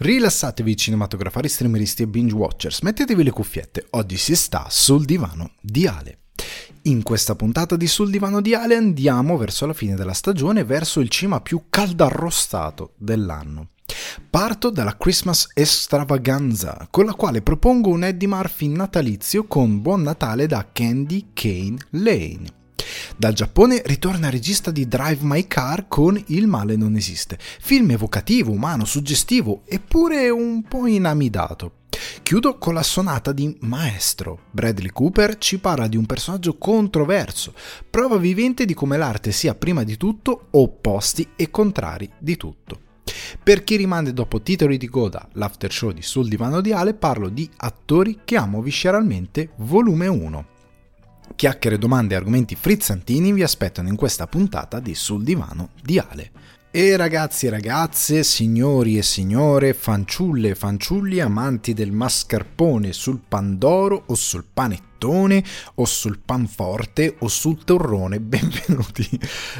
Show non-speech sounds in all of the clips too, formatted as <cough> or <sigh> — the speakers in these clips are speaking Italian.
Rilassatevi cinematografari, streameristi e binge watchers, mettetevi le cuffiette, oggi si sta sul divano di Ale. In questa puntata di Sul divano di Ale andiamo verso la fine della stagione, verso il cima più caldarrostato dell'anno. Parto dalla Christmas Extravaganza, con la quale propongo un Eddie Murphy natalizio con Buon Natale da Candy Kane Lane. Dal Giappone ritorna regista di Drive My Car con Il male non esiste, film evocativo, umano, suggestivo eppure un po' inamidato. Chiudo con la sonata di Maestro. Bradley Cooper ci parla di un personaggio controverso, prova vivente di come l'arte sia prima di tutto opposti e contrari di tutto. Per chi rimane dopo titoli di coda, l'after show di Sul Divano di Ale, parlo di attori che amo visceralmente, volume 1. Chiacchiere, domande e argomenti frizzantini vi aspettano in questa puntata di Sul Divano di Ale. E ragazzi e ragazze, signori e signore, fanciulle e fanciulli, amanti del mascarpone sul pandoro o sul panettone o sul panforte o sul torrone, <laughs> benvenuti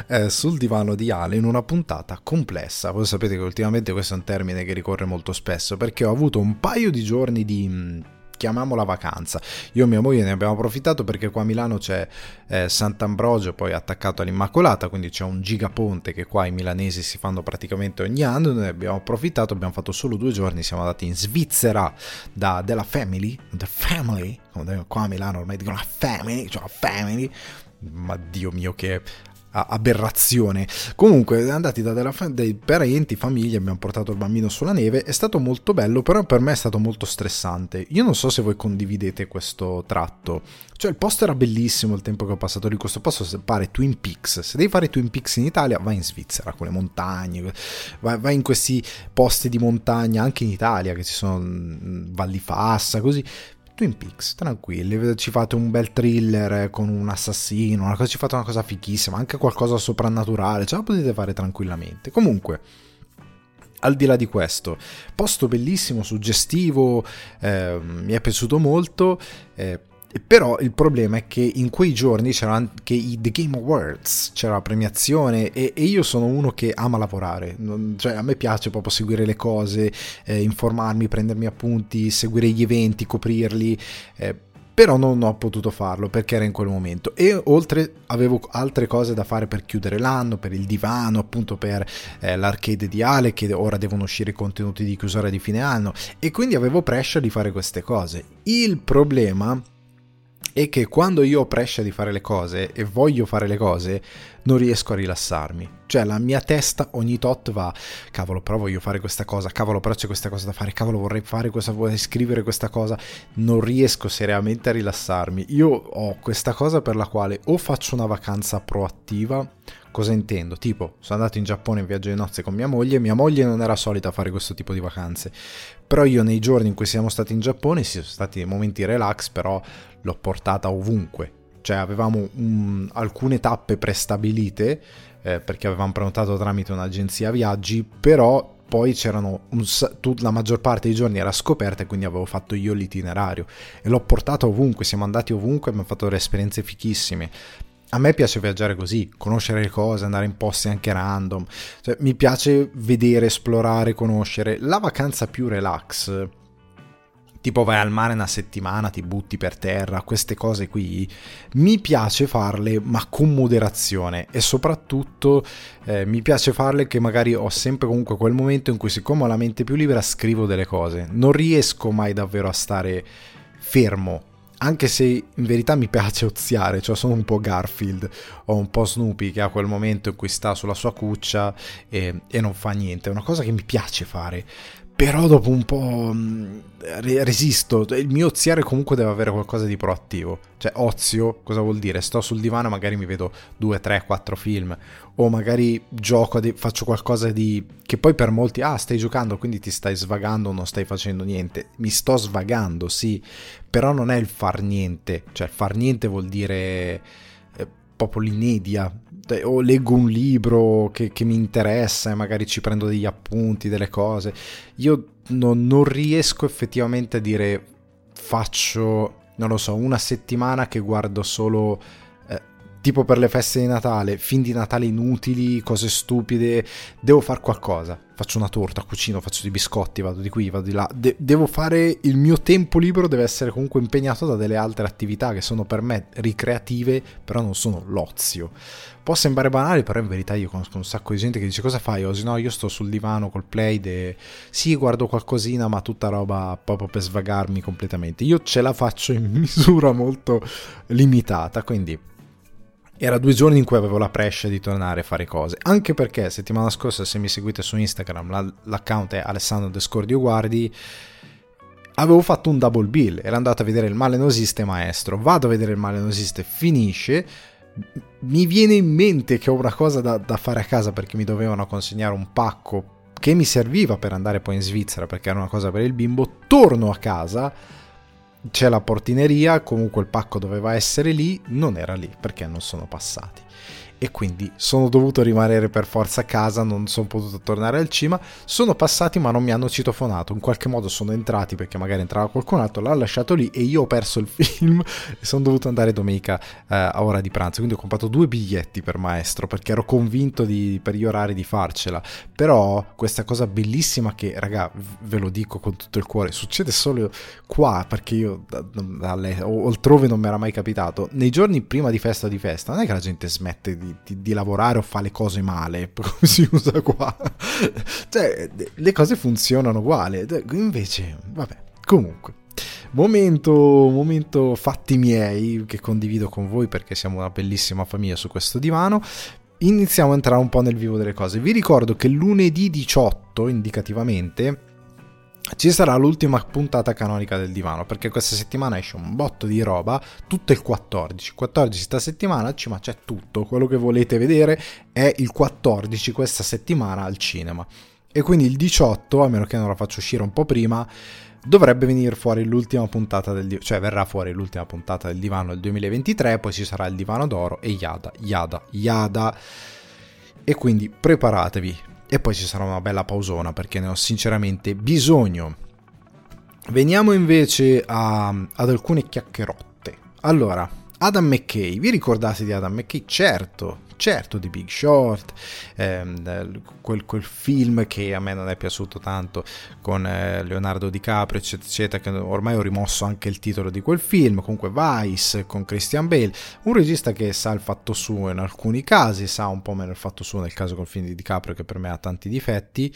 eh, sul divano di Ale in una puntata complessa. Voi sapete che ultimamente questo è un termine che ricorre molto spesso perché ho avuto un paio di giorni di mm, chiamiamola vacanza. Io e mia moglie ne abbiamo approfittato perché qua a Milano c'è eh, Sant'Ambrogio, poi attaccato all'Immacolata, quindi c'è un gigaponte che qua i milanesi si fanno praticamente ogni anno. Noi abbiamo approfittato, abbiamo fatto solo due giorni, siamo andati in Svizzera da, della Family, The Family, qua a Milano ormai dicono la Family, cioè la Family, ma Dio mio che aberrazione. Comunque, andati da dei parenti, famiglie, abbiamo portato il bambino sulla neve. È stato molto bello, però per me è stato molto stressante. Io non so se voi condividete questo tratto. Cioè, il posto era bellissimo il tempo che ho passato lì. Questo posto pare Twin Peaks. Se devi fare Twin Peaks in Italia, vai in Svizzera con le montagne, vai, vai in questi posti di montagna, anche in Italia, che ci sono mm, Valli Fassa, così Twin Peaks, tranquilli, ci fate un bel thriller con un assassino, una cosa, ci fate una cosa fichissima, anche qualcosa soprannaturale, ce la potete fare tranquillamente. Comunque, al di là di questo, posto bellissimo, suggestivo, eh, mi è piaciuto molto. Eh, però il problema è che in quei giorni c'era anche i The Game Awards, c'era la premiazione e, e io sono uno che ama lavorare, non, cioè a me piace proprio seguire le cose, eh, informarmi, prendermi appunti, seguire gli eventi, coprirli. Eh, però non ho potuto farlo perché era in quel momento e oltre avevo altre cose da fare per chiudere l'anno, per il divano, appunto per eh, l'arcade di Ale che ora devono uscire i contenuti di chiusura di fine anno e quindi avevo pressure di fare queste cose. Il problema è che quando io ho prescia di fare le cose e voglio fare le cose, non riesco a rilassarmi. Cioè la mia testa ogni tot va, cavolo, però voglio fare questa cosa, cavolo, però c'è questa cosa da fare, cavolo, vorrei fare questa, vorrei scrivere questa cosa. Non riesco seriamente a rilassarmi. Io ho questa cosa per la quale o faccio una vacanza proattiva, Cosa intendo? Tipo, sono andato in Giappone in viaggio di nozze con mia moglie, mia moglie non era solita fare questo tipo di vacanze, però io nei giorni in cui siamo stati in Giappone, sì, sono stati momenti relax, però l'ho portata ovunque, cioè avevamo um, alcune tappe prestabilite eh, perché avevamo prenotato tramite un'agenzia viaggi, però poi c'erano un, la maggior parte dei giorni era scoperta e quindi avevo fatto io l'itinerario. E l'ho portata ovunque, siamo andati ovunque e abbiamo fatto delle esperienze fichissime a me piace viaggiare così, conoscere le cose, andare in posti anche random. Cioè, mi piace vedere, esplorare, conoscere. La vacanza più relax, tipo vai al mare una settimana, ti butti per terra, queste cose qui, mi piace farle ma con moderazione e soprattutto eh, mi piace farle che magari ho sempre comunque quel momento in cui siccome ho la mente più libera scrivo delle cose. Non riesco mai davvero a stare fermo anche se in verità mi piace oziare, cioè sono un po' Garfield o un po' Snoopy che ha quel momento in cui sta sulla sua cuccia e, e non fa niente, è una cosa che mi piace fare, però dopo un po' mm, resisto. Il mio oziare comunque deve avere qualcosa di proattivo. Cioè, ozio, cosa vuol dire? Sto sul divano magari mi vedo 2, 3, 4 film. O magari gioco, faccio qualcosa di... Che poi per molti, ah, stai giocando, quindi ti stai svagando, non stai facendo niente. Mi sto svagando, sì. Però non è il far niente. Cioè, far niente vuol dire eh, proprio l'inedia o leggo un libro che, che, mi interessa e magari ci prendo degli appunti, delle cose. Io non, non riesco effettivamente a dire faccio, non lo so, una settimana che guardo solo tipo per le feste di Natale, fin di Natale inutili, cose stupide, devo fare qualcosa. Faccio una torta, cucino, faccio dei biscotti, vado di qui, vado di là. De- devo fare il mio tempo libero, deve essere comunque impegnato da delle altre attività che sono per me ricreative, però non sono l'ozio. Può sembrare banale, però in verità io conosco un sacco di gente che dice cosa fai Osi? No, io sto sul divano col play, de... sì guardo qualcosina, ma tutta roba proprio per svagarmi completamente. Io ce la faccio in misura molto limitata, quindi era due giorni in cui avevo la prescia di tornare a fare cose. Anche perché settimana scorsa, se mi seguite su Instagram, l'account è Alessandro Descordio Guardi. Avevo fatto un double bill, era andato a vedere il male nosiste maestro. Vado a vedere il male nosiste, finisce. Mi viene in mente che ho una cosa da, da fare a casa perché mi dovevano consegnare un pacco che mi serviva per andare poi in Svizzera perché era una cosa per il bimbo. Torno a casa c'è la portineria, comunque il pacco doveva essere lì, non era lì perché non sono passati e quindi sono dovuto rimanere per forza a casa, non sono potuto tornare al cima. Sono passati ma non mi hanno citofonato, in qualche modo sono entrati perché magari entrava qualcun altro, l'ha lasciato lì e io ho perso il <laughs> film e sono dovuto andare domenica eh, a ora di pranzo. Quindi ho comprato due biglietti per maestro perché ero convinto di, per gli orari di farcela. Però questa cosa bellissima che, raga, ve lo dico con tutto il cuore, succede solo qua perché io dalle, altrove non mi era mai capitato. Nei giorni prima di festa di festa non è che la gente smette di di, di, lavorare o fa le cose male, <laughs> come si usa qua. cioè, le cose funzionano uguali. Invece, vabbè, comunque. Momento, momento fatti miei che condivido con voi perché siamo una bellissima famiglia su questo divano iniziamo a entrare un po' nel vivo delle cose. Vi ricordo che lunedì 18, indicativamente, ci sarà l'ultima puntata canonica del divano perché questa settimana esce un botto di roba tutto il 14 14 sta settimana ma c'è tutto quello che volete vedere è il 14 questa settimana al cinema. E quindi il 18 a meno che non la faccio uscire un po' prima dovrebbe venire fuori l'ultima puntata del divano cioè verrà fuori l'ultima puntata del divano del 2023 poi ci sarà il divano d'oro e Yada Yada Yada. E quindi preparatevi e poi ci sarà una bella pausona perché ne ho sinceramente bisogno. Veniamo invece a, ad alcune chiacchierotte. Allora, Adam McKay, vi ricordate di Adam McKay? Certo, certo di Big Short, ehm, quel, quel, film che a me non è piaciuto tanto con eh, Leonardo DiCaprio, eccetera, eccetera, che ormai ho rimosso anche il titolo di quel film, comunque Vice con Christian Bale, un regista che sa il fatto suo in alcuni casi, sa un po' meno il fatto suo nel caso col film di DiCaprio che per me ha tanti difetti,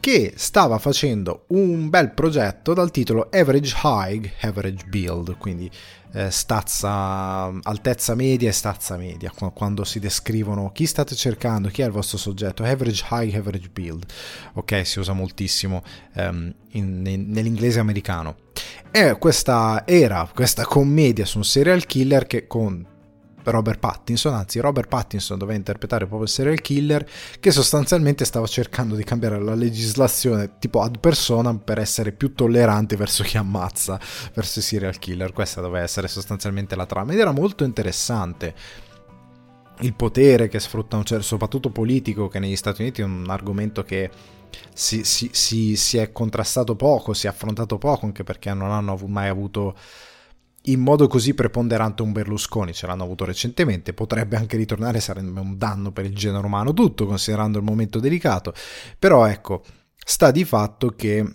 che stava facendo un bel progetto dal titolo Average High, Average Build, quindi eh, stazza, altezza media e stazza media, quando si descrivono chi state cercando, chi è il vostro soggetto, average high, average build, ok, si usa moltissimo um, in, in, nell'inglese americano. E questa era questa commedia su un serial killer che con Robert Pattinson, anzi Robert Pattinson doveva interpretare proprio il serial killer che sostanzialmente stava cercando di cambiare la legislazione tipo ad persona per essere più tollerante verso chi ammazza, verso i serial killer. Questa doveva essere sostanzialmente la trama ed era molto interessante il potere che sfrutta un certo, soprattutto politico, che negli Stati Uniti è un argomento che si, si, si, si, è contrastato poco, si è affrontato poco, anche perché non hanno mai avuto in modo così preponderante un Berlusconi, ce l'hanno avuto recentemente, potrebbe anche ritornare, sarebbe un danno per il genere umano tutto, considerando il momento delicato, però ecco, sta di fatto che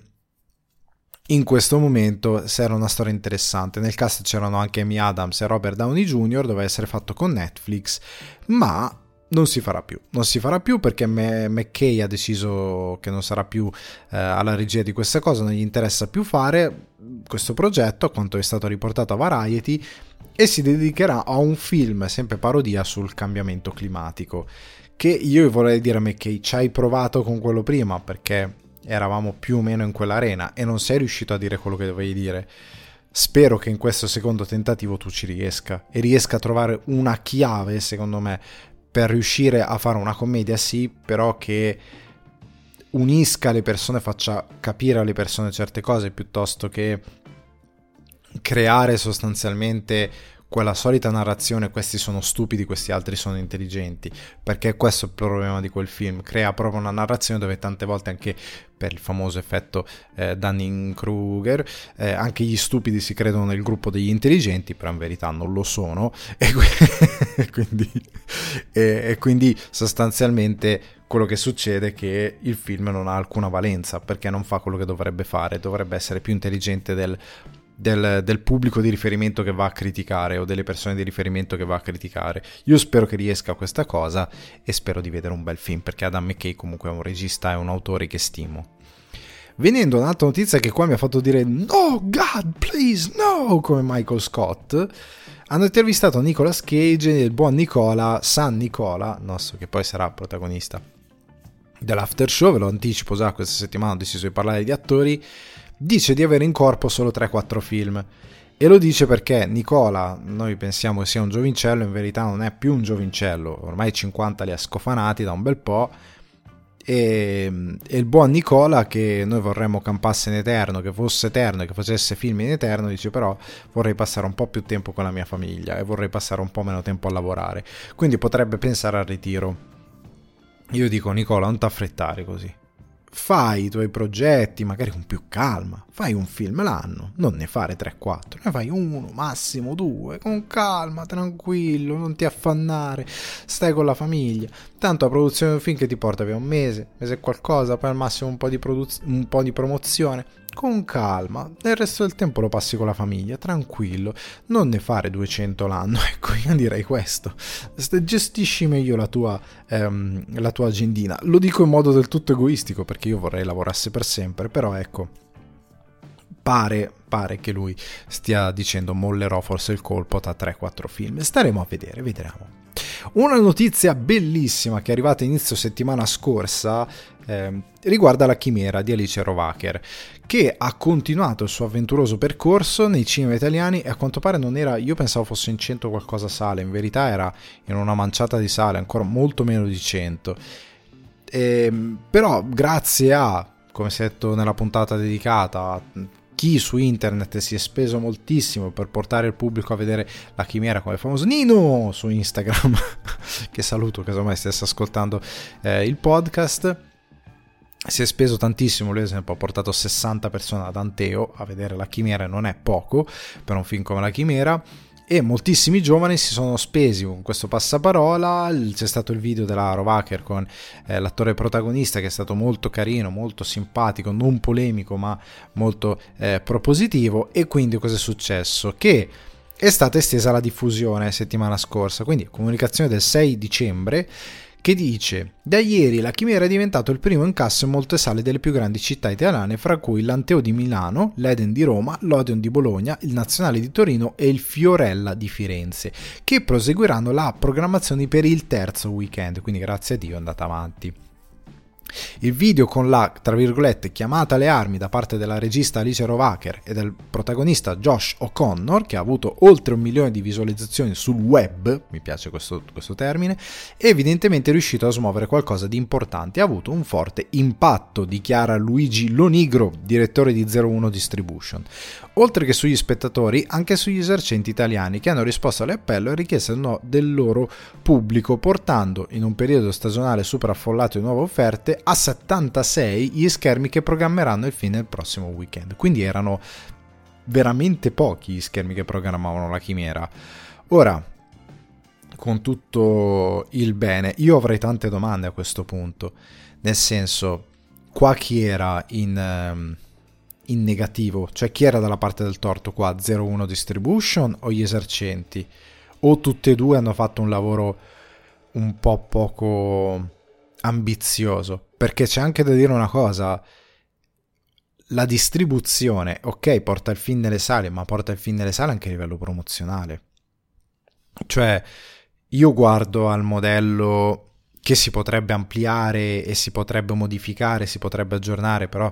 in questo momento era una storia interessante. Nel cast c'erano anche Amy Adams e Robert Downey Jr., doveva essere fatto con Netflix, ma non si farà più. Non si farà più perché McKay ha deciso che non sarà più eh, alla regia di questa cosa, non gli interessa più fare questo progetto, a quanto è stato riportato a Variety, e si dedicherà a un film, sempre parodia, sul cambiamento climatico. Che io vorrei dire a McKay, ci hai provato con quello prima perché eravamo più o meno in quell'arena e non sei riuscito a dire quello che dovevi dire. Spero che in questo secondo tentativo tu ci riesca e riesca a trovare una chiave, secondo me, per riuscire a fare una commedia, sì, però che unisca le persone, faccia capire alle persone certe cose piuttosto che creare sostanzialmente quella solita narrazione questi sono stupidi, questi altri sono intelligenti, perché questo è il problema di quel film, crea proprio una narrazione dove tante volte anche per il famoso effetto eh, Dunning-Kruger, eh, anche gli stupidi si credono nel gruppo degli intelligenti, però in verità non lo sono, <laughs> e, quindi, e, e quindi sostanzialmente quello che succede è che il film non ha alcuna valenza perché non fa quello che dovrebbe fare, dovrebbe essere più intelligente del del, del, pubblico di riferimento che va a criticare o delle persone di riferimento che va a criticare. Io spero che riesca a questa cosa e spero di vedere un bel film perché Adam McKay comunque è un regista e un autore che stimo. Venendo un'altra notizia che qua mi ha fatto dire no God please no come Michael Scott hanno intervistato Nicolas Cage e il buon Nicola San Nicola nostro che poi sarà protagonista dell'after show ve lo anticipo già questa settimana ho deciso di parlare di attori dice di avere in corpo solo 3-4 film. E lo dice perché Nicola, noi pensiamo sia un giovincello, in verità non è più un giovincello, ormai 50 li ha scofanati da un bel po'. E, e, il buon Nicola, che noi vorremmo campasse in eterno, che fosse eterno e che facesse film in eterno, dice però vorrei passare un po' più tempo con la mia famiglia e vorrei passare un po' meno tempo a lavorare. Quindi potrebbe pensare al ritiro. Io dico Nicola, non t'affrettare così fai i tuoi progetti magari con più calma, fai un film l'anno, non ne fare 3-4, ne fai uno, massimo due, con calma, tranquillo, non ti affannare, stai con la famiglia, tanto la produzione di un film che ti porta via un mese, mese qualcosa, poi al massimo un po' di, produz- un po' di promozione, con calma, nel resto del tempo lo passi con la famiglia, tranquillo, non ne fare 200 l'anno, <laughs> ecco io direi questo, gestisci meglio la tua, ehm, la tua agendina, lo dico in modo del tutto egoistico perché io vorrei lavorasse per sempre, però ecco, pare, pare che lui stia dicendo mollerò forse il colpo tra 3-4 film, staremo a vedere, vedremo. Una notizia bellissima che è arrivata inizio settimana scorsa eh, riguarda la chimera di Alice Rovacher, che ha continuato il suo avventuroso percorso nei cinema italiani e a quanto pare non era, io pensavo fosse in 100 qualcosa sale, in verità era in una manciata di sale, ancora molto meno di 100. Eh, però grazie a, come si è detto nella puntata dedicata, chi su internet si è speso moltissimo per portare il pubblico a vedere la chimera come il famoso Nino su Instagram, <laughs> che saluto casomai stesse ascoltando eh, il podcast. Si è speso tantissimo, lui ad esempio ha portato 60 persone ad Anteo a vedere la chimera, non è poco per un film come la chimera e moltissimi giovani si sono spesi con questo passaparola, c'è stato il video della Rovacher con eh, l'attore protagonista che è stato molto carino, molto simpatico, non polemico ma molto eh, propositivo e quindi cosa è successo? Che è stata estesa la diffusione settimana scorsa, quindi comunicazione del 6 dicembre che dice da ieri la Chimera è diventato il primo incasso in molte sale delle più grandi città italiane, fra cui l'Anteo di Milano, l'Eden di Roma, l'Odeon di Bologna, il Nazionale di Torino e il Fiorella di Firenze, che proseguiranno la programmazione per il terzo weekend, quindi grazie a Dio è andata avanti. Il video con la, tra virgolette, chiamata alle armi da parte della regista Alice Rovacher e del protagonista Josh O'Connor, che ha avuto oltre un milione di visualizzazioni sul web, mi piace questo, questo termine, è evidentemente riuscito a smuovere qualcosa di importante ha avuto un forte impatto, dichiara Luigi Lonigro, direttore di 01 Distribution. Oltre che sugli spettatori, anche sugli esercenti italiani che hanno risposto all'appello e richieste del loro pubblico, portando in un periodo stagionale super affollato di nuove offerte a 76 gli schermi che programmeranno il film nel prossimo weekend. Quindi erano veramente pochi gli schermi che programmavano la chimera. Ora, con tutto il bene, io avrei tante domande a questo punto. Nel senso, qua chi era in, ehm, in negativo? Cioè chi era dalla parte del torto qua? 01 Distribution o gli esercenti? O tutte e due hanno fatto un lavoro un po' poco ambizioso? Perché c'è anche da dire una cosa, la distribuzione, ok, porta il film nelle sale, ma porta il film nelle sale anche a livello promozionale. Cioè, io guardo al modello che si potrebbe ampliare e si potrebbe modificare, si potrebbe aggiornare, però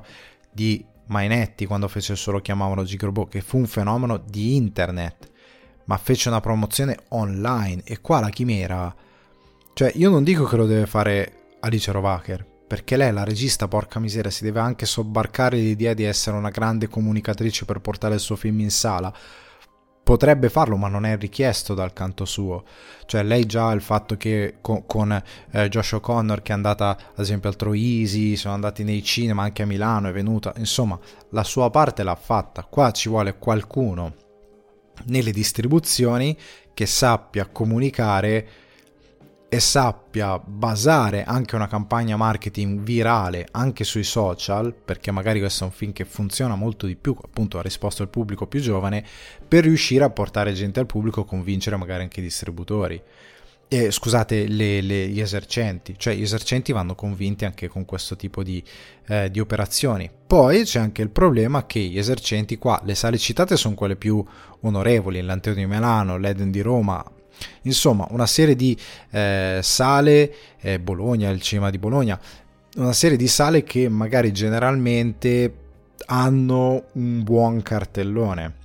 di Mainetti quando fece solo chiamavano Gigrobot, che fu un fenomeno di internet, ma fece una promozione online e qua la chimera, cioè io non dico che lo deve fare Alice Rovacher, perché lei, la regista, porca miseria, si deve anche sobbarcare l'idea di essere una grande comunicatrice per portare il suo film in sala. Potrebbe farlo, ma non è richiesto dal canto suo. Cioè, lei già il fatto che con, con eh, Josh O'Connor, che è andata ad esempio al Troisi, sono andati nei cinema anche a Milano, è venuta, insomma, la sua parte l'ha fatta. Qua ci vuole qualcuno nelle distribuzioni che sappia comunicare e sappia basare anche una campagna marketing virale anche sui social, perché magari questo è un film che funziona molto di più, appunto ha risposto al pubblico più giovane, per riuscire a portare gente al pubblico, convincere magari anche i distributori. Eh, scusate, le, le, gli esercenti, cioè gli esercenti vanno convinti anche con questo tipo di, eh, di operazioni. Poi c'è anche il problema che gli esercenti qua, le sale citate sono quelle più onorevoli, l'Anteo di Milano, l'Eden di Roma, Insomma, una serie di eh, sale, eh, Bologna, il cinema di Bologna, una serie di sale che magari generalmente hanno un buon cartellone.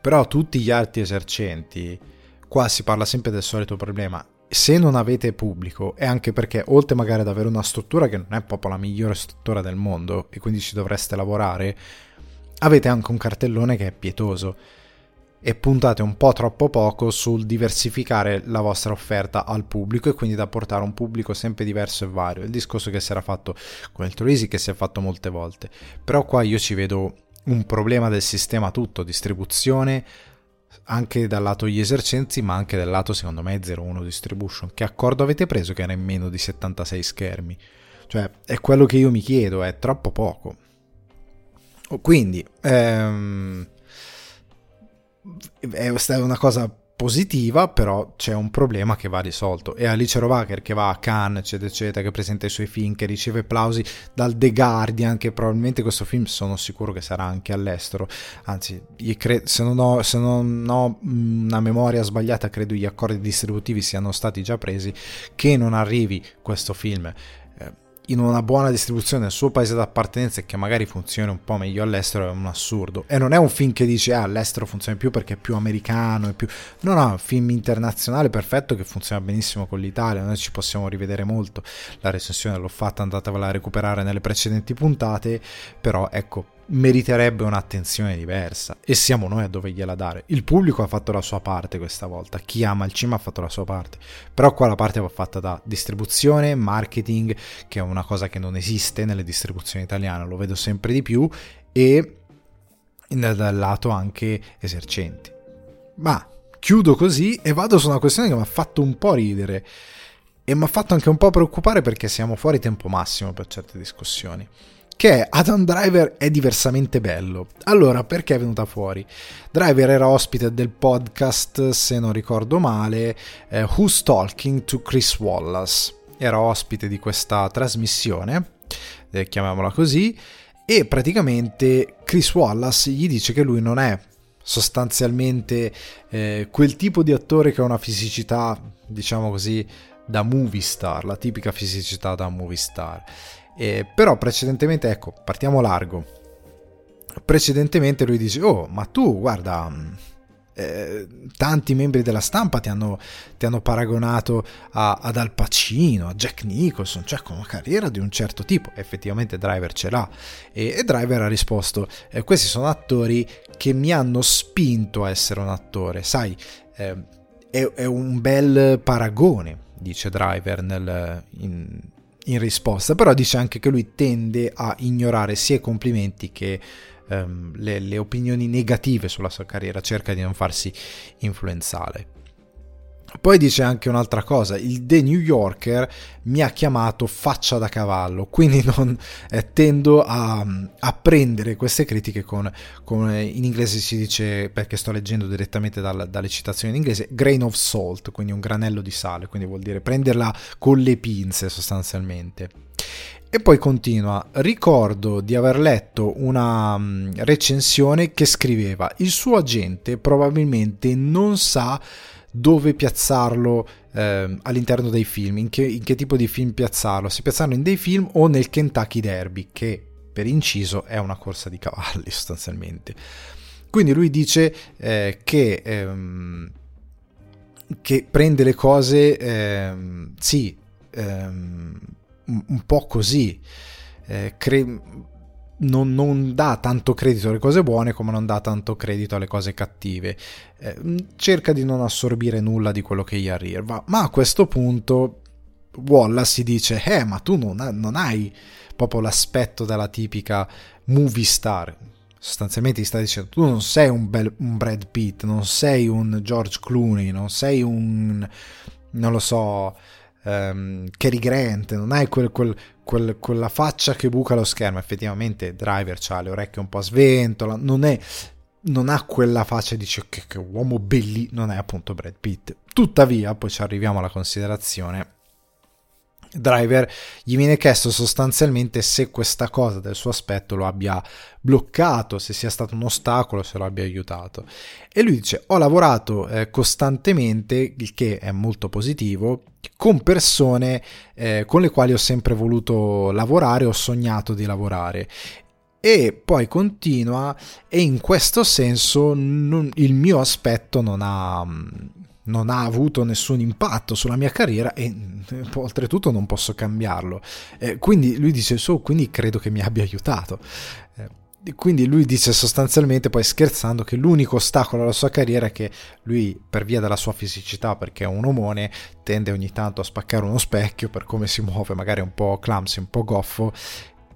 Però tutti gli altri esercenti, qua si parla sempre del solito problema, se non avete pubblico è anche perché oltre magari ad avere una struttura che non è proprio la migliore struttura del mondo e quindi ci dovreste lavorare, avete anche un cartellone che è pietoso e puntate un po' troppo poco sul diversificare la vostra offerta al pubblico e quindi da portare un pubblico sempre diverso e vario. Il discorso che si era fatto con il Troisi che si è fatto molte volte. Però qua io ci vedo un problema del sistema tutto, distribuzione anche dal lato gli esercenti, ma anche dal lato secondo me 01 distribution. Che accordo avete preso che era in meno di 76 schermi? Cioè, è quello che io mi chiedo, è troppo poco. Quindi, ehm, è una cosa positiva, però c'è un problema che va risolto. E Alice Rovacher che va a Cannes, eccetera, eccetera, che presenta i suoi film, che riceve applausi dal The Guardian, che probabilmente questo film sono sicuro che sarà anche all'estero. Anzi, cre- se, non ho, se non ho una memoria sbagliata, credo gli accordi distributivi siano stati già presi, che non arrivi questo film in una buona distribuzione nel suo paese d'appartenenza e che magari funzioni un po' meglio all'estero è un assurdo. E non è un film che dice ah, all'estero funziona più perché è più americano, è più... No, no, è un film internazionale perfetto che funziona benissimo con l'Italia, noi ci possiamo rivedere molto. La recensione l'ho fatta, andatevela a recuperare nelle precedenti puntate, però ecco, meriterebbe un'attenzione diversa e siamo noi a dovergliela dare. Il pubblico ha fatto la sua parte questa volta, chi ama il cinema ha fatto la sua parte, però qua la parte va fatta da distribuzione, marketing, che è una cosa che non esiste nelle distribuzioni italiane, lo vedo sempre di più, e dal lato anche esercenti. Ma chiudo così e vado su una questione che mi ha fatto un po' ridere e mi ha fatto anche un po' preoccupare perché siamo fuori tempo massimo per certe discussioni che Adam Driver è diversamente bello. Allora, perché è venuta fuori? Driver era ospite del podcast, se non ricordo male, eh, Who's Talking to Chris Wallace. Era ospite di questa trasmissione, eh, chiamiamola così, e praticamente Chris Wallace gli dice che lui non è sostanzialmente eh, quel tipo di attore che ha una fisicità, diciamo così, da movie star, la tipica fisicità da movie star eh, però precedentemente, ecco, partiamo largo. Precedentemente lui dice, oh, ma tu guarda, mm, eh, tanti membri della stampa ti hanno, ti hanno paragonato a, ad Al Pacino, a Jack Nicholson, cioè con una carriera di un certo tipo. Effettivamente Driver ce l'ha. E, e Driver ha risposto, eh, questi sono attori che mi hanno spinto a essere un attore. Sai, eh, è, è, un bel paragone, dice Driver nel, in, in risposta, però dice anche che lui tende a ignorare sia i complimenti che um, le, le opinioni negative sulla sua carriera, cerca di non farsi influenzare. Poi dice anche un'altra cosa, il The New Yorker mi ha chiamato faccia da cavallo, quindi <laughs> non, eh, tendo a, a, prendere queste critiche con, con, eh, in inglese si dice, perché sto leggendo direttamente dal, dalle citazioni in inglese, grain of salt, quindi un granello di sale, quindi vuol dire prenderla con le pinze sostanzialmente. E poi continua, ricordo di aver letto una um, recensione che scriveva, il suo agente probabilmente non sa dove piazzarlo eh, all'interno dei film, in che, in che, tipo di film piazzarlo, se piazzarlo in dei film o nel Kentucky Derby, che per inciso è una corsa di cavalli <laughs> sostanzialmente. Quindi lui dice eh, che, ehm, che, prende le cose, ehm, sì, ehm, un, po' così, eh, cre- non, non, dà tanto credito alle cose buone come non dà tanto credito alle cose cattive. Eh, cerca di non assorbire nulla di quello che gli arriva, ma a questo punto Wallace si dice, eh ma tu non, non hai proprio l'aspetto della tipica movie star. Sostanzialmente ti sta dicendo, tu non sei un, bel, un Brad Pitt, non sei un George Clooney, non sei un, non lo so, um, Cary Grant, non hai quel, quel, quel, quella faccia che buca lo schermo. Effettivamente Driver ha le orecchie un po' sventola, non è non ha quella faccia dice che, che uomo belli, non è appunto Brad Pitt. Tuttavia, poi ci arriviamo alla considerazione Driver gli viene chiesto sostanzialmente se questa cosa del suo aspetto lo abbia bloccato, se sia stato un ostacolo, se lo abbia aiutato. E lui dice: Ho lavorato eh, costantemente, il che è molto positivo, con persone eh, con le quali ho sempre voluto lavorare, ho sognato di lavorare. E poi continua, e in questo senso non, il mio aspetto non ha non ha avuto nessun impatto sulla mia carriera e <laughs> oltretutto non posso cambiarlo. Eh, quindi lui dice, so, quindi credo che mi abbia aiutato. Eh, quindi lui dice sostanzialmente, poi scherzando, che l'unico ostacolo alla sua carriera è che lui, per via della sua fisicità, perché è un omone, tende ogni tanto a spaccare uno specchio per come si muove, magari un po' clumsy, un po' goffo,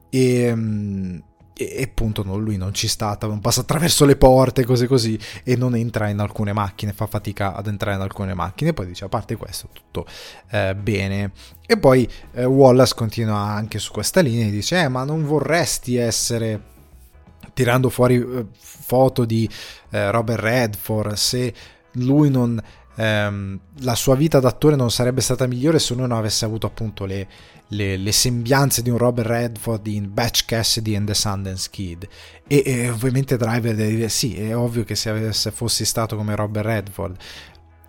e, mm, e appunto no, lui non ci sta, non passa attraverso le porte, cose così, e non entra in alcune macchine, fa fatica ad entrare in alcune macchine, poi dice a parte questo tutto eh, bene. E poi eh, Wallace continua anche su questa linea e dice, eh, ma non vorresti essere, tirando fuori eh, foto di eh, Robert Redford, se lui non... Ehm, la sua vita d'attore non sarebbe stata migliore se non avesse avuto appunto le, le, le, sembianze di un Robert Redford in Batch Cassidy and the Sundance Kid. E, e ovviamente Driver deve dire sì è ovvio che se, avesse, fossi stato come Robert Redford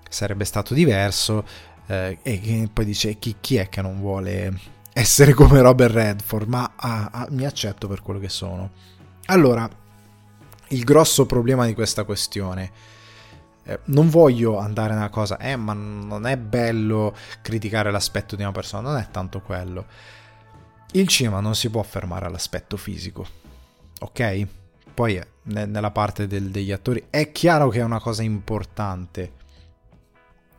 sarebbe stato diverso eh, e poi dice chi, chi, è che non vuole essere come Robert Redford? Ma ah, ah, mi accetto per quello che sono. Allora il grosso problema di questa questione eh, non voglio andare nella cosa, eh, ma non è bello criticare l'aspetto di una persona, non è tanto quello. Il cinema non si può fermare all'aspetto fisico, ok? Poi eh, nella parte del, degli attori è chiaro che è una cosa importante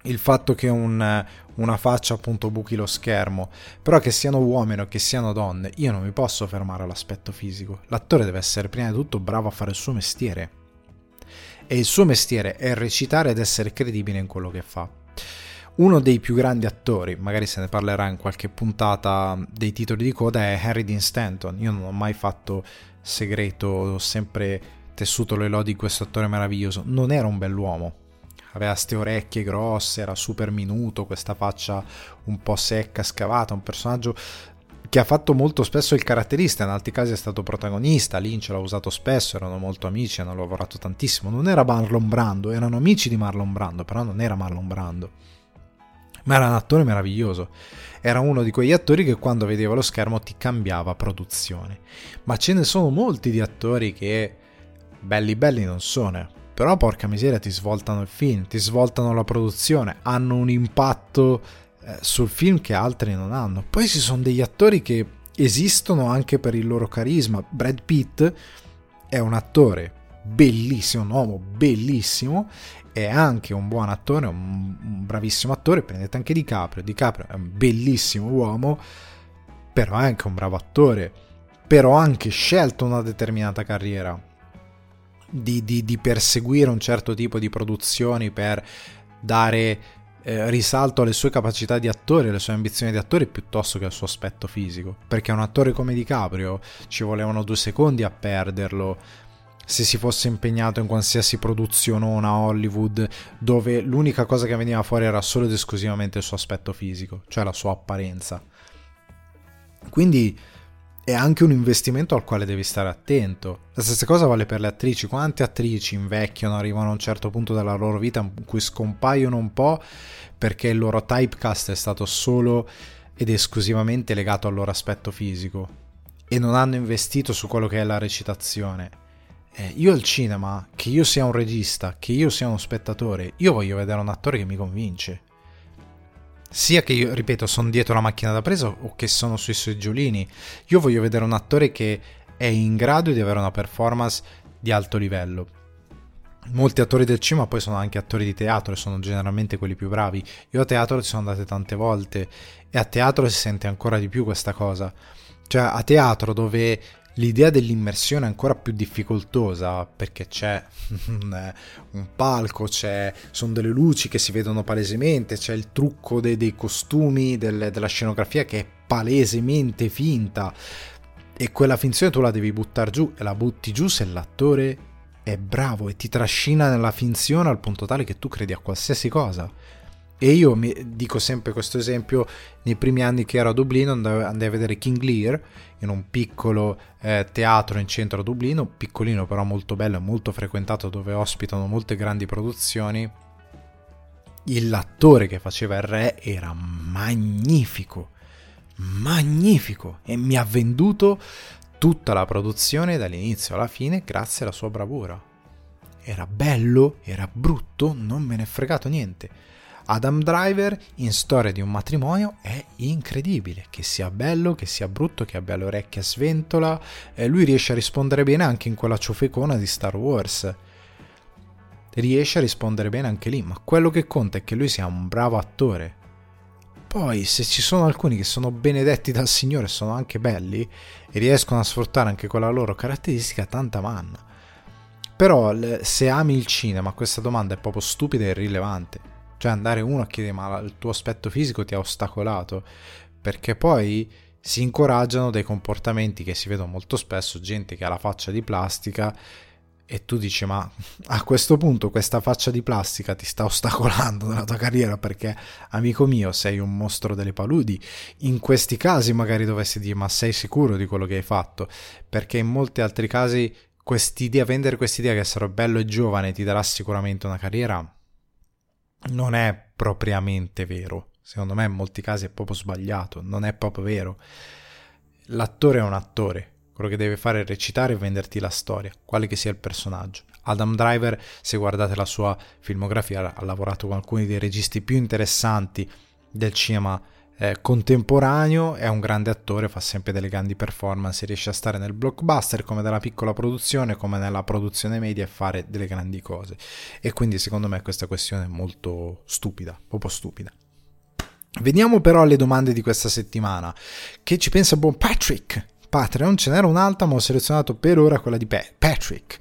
il fatto che un, una faccia appunto buchi lo schermo, però che siano uomini o che siano donne, io non mi posso fermare all'aspetto fisico. L'attore deve essere prima di tutto bravo a fare il suo mestiere e il suo mestiere è recitare ed essere credibile in quello che fa. Uno dei più grandi attori, magari se ne parlerà in qualche puntata dei titoli di coda, è Harry Dean Stanton. Io non ho mai fatto segreto, ho sempre tessuto le lodi di questo attore meraviglioso. Non era un bell'uomo, aveva ste orecchie grosse, era super minuto, questa faccia un po' secca, scavata, un personaggio che ha fatto molto spesso il caratterista, in altri casi è stato protagonista, Lynch l'ha usato spesso, erano molto amici, hanno lavorato tantissimo, non era Marlon Brando, erano amici di Marlon Brando, però non era Marlon Brando. Ma era un attore meraviglioso, era uno di quegli attori che quando vedeva lo schermo ti cambiava produzione. Ma ce ne sono molti di attori che belli belli non sono, però porca miseria ti svoltano il film, ti svoltano la produzione, hanno un impatto eh, sul film che altri non hanno. Poi ci sono degli attori che esistono anche per il loro carisma. Brad Pitt è un attore bellissimo, un uomo bellissimo, è anche un buon attore, un, un bravissimo attore, prendete anche DiCaprio, DiCaprio è un bellissimo uomo, però è anche un bravo attore, però ha anche scelto una determinata carriera. Di, di, di perseguire un certo tipo di produzioni per dare eh, risalto alle sue capacità di attore, alle sue ambizioni di attore piuttosto che al suo aspetto fisico. Perché un attore come DiCaprio ci volevano due secondi a perderlo se si fosse impegnato in qualsiasi produzione a Hollywood dove l'unica cosa che veniva fuori era solo ed esclusivamente il suo aspetto fisico, cioè la sua apparenza. Quindi è anche un investimento al quale devi stare attento. La stessa cosa vale per le attrici. Quante attrici invecchiano, arrivano a un certo punto della loro vita in cui scompaiono un po' perché il loro typecast è stato solo ed esclusivamente legato al loro aspetto fisico e non hanno investito su quello che è la recitazione. Eh, io al cinema, che io sia un regista, che io sia uno spettatore, io voglio vedere un attore che mi convince sia che io, ripeto, sono dietro la macchina da presa o che sono sui seggiolini. Io voglio vedere un attore che è in grado di avere una performance di alto livello. Molti attori del cinema poi sono anche attori di teatro e sono generalmente quelli più bravi. Io a teatro ci sono andate tante volte e a teatro si sente ancora di più questa cosa. Cioè a teatro dove l'idea dell'immersione è ancora più difficoltosa perché c'è <laughs> un palco, c'è, sono delle luci che si vedono palesemente, c'è il trucco dei, dei costumi, del, della scenografia che è palesemente finta e quella finzione tu la devi buttare giù e la butti giù se l'attore è bravo e ti trascina nella finzione al punto tale che tu credi a qualsiasi cosa. E io mi dico sempre questo esempio, nei primi anni che ero a Dublino andai a vedere King Lear in un piccolo eh, teatro in centro a Dublino, piccolino però molto bello e molto frequentato dove ospitano molte grandi produzioni. L'attore che faceva il re era magnifico, magnifico e mi ha venduto tutta la produzione dall'inizio alla fine grazie alla sua bravura. Era bello, era brutto, non me ne è fregato niente Adam Driver in Storia di un matrimonio è incredibile, che sia bello, che sia brutto, che abbia le orecchie a sventola, eh, lui riesce a rispondere bene anche in quella ciofecona di Star Wars. Riesce a rispondere bene anche lì, ma quello che conta è che lui sia un bravo attore. Poi, se ci sono alcuni che sono benedetti dal Signore e sono anche belli e riescono a sfruttare anche quella loro caratteristica, tanta manna. Però, se ami il cinema, questa domanda è proprio stupida e irrilevante. Cioè andare uno a chiedere ma il tuo aspetto fisico ti ha ostacolato, perché poi si incoraggiano dei comportamenti che si vedono molto spesso, gente che ha la faccia di plastica e tu dici ma a questo punto questa faccia di plastica ti sta ostacolando nella tua carriera? Perché amico mio sei un mostro delle paludi. In questi casi magari dovresti dire ma sei sicuro di quello che hai fatto? Perché in molti altri casi quest'idea vendere quest'idea che sarò bello e giovane ti darà sicuramente una carriera non è propriamente vero. Secondo me in molti casi è proprio sbagliato, non è proprio vero. L'attore è un attore, quello che deve fare è recitare e venderti la storia, quale che sia il personaggio. Adam Driver, se guardate la sua filmografia, ha lavorato con alcuni dei registi più interessanti del cinema eh, contemporaneo, è un grande attore, fa sempre delle grandi performance, riesce a stare nel blockbuster come nella piccola produzione, come nella produzione media e fare delle grandi cose. E quindi secondo me questa questione è molto stupida, proprio stupida. Veniamo però alle domande di questa settimana. Che ci pensa buon Patrick? Patreon ce n'era un'altra ma ho selezionato per ora quella di Patrick.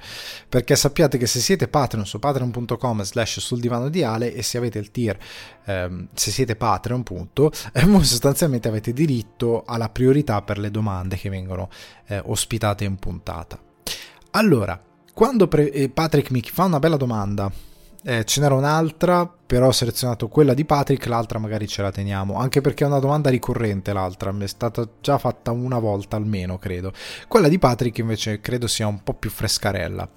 Perché sappiate che se siete Patreon su patreon.com slash sul divano di Ale e se avete il tier ehm, se siete Patreon appunto eh, <laughs> voi sostanzialmente avete diritto alla priorità per le domande che vengono eh, ospitate in puntata. Allora quando pre- eh, Patrick mi fa una bella domanda eh, ce n'era un'altra, però ho selezionato quella di Patrick, l'altra magari ce la teniamo, anche perché è una domanda ricorrente l'altra, mi è stata già fatta una volta almeno, credo. Quella di Patrick invece credo sia un po' più frescarella.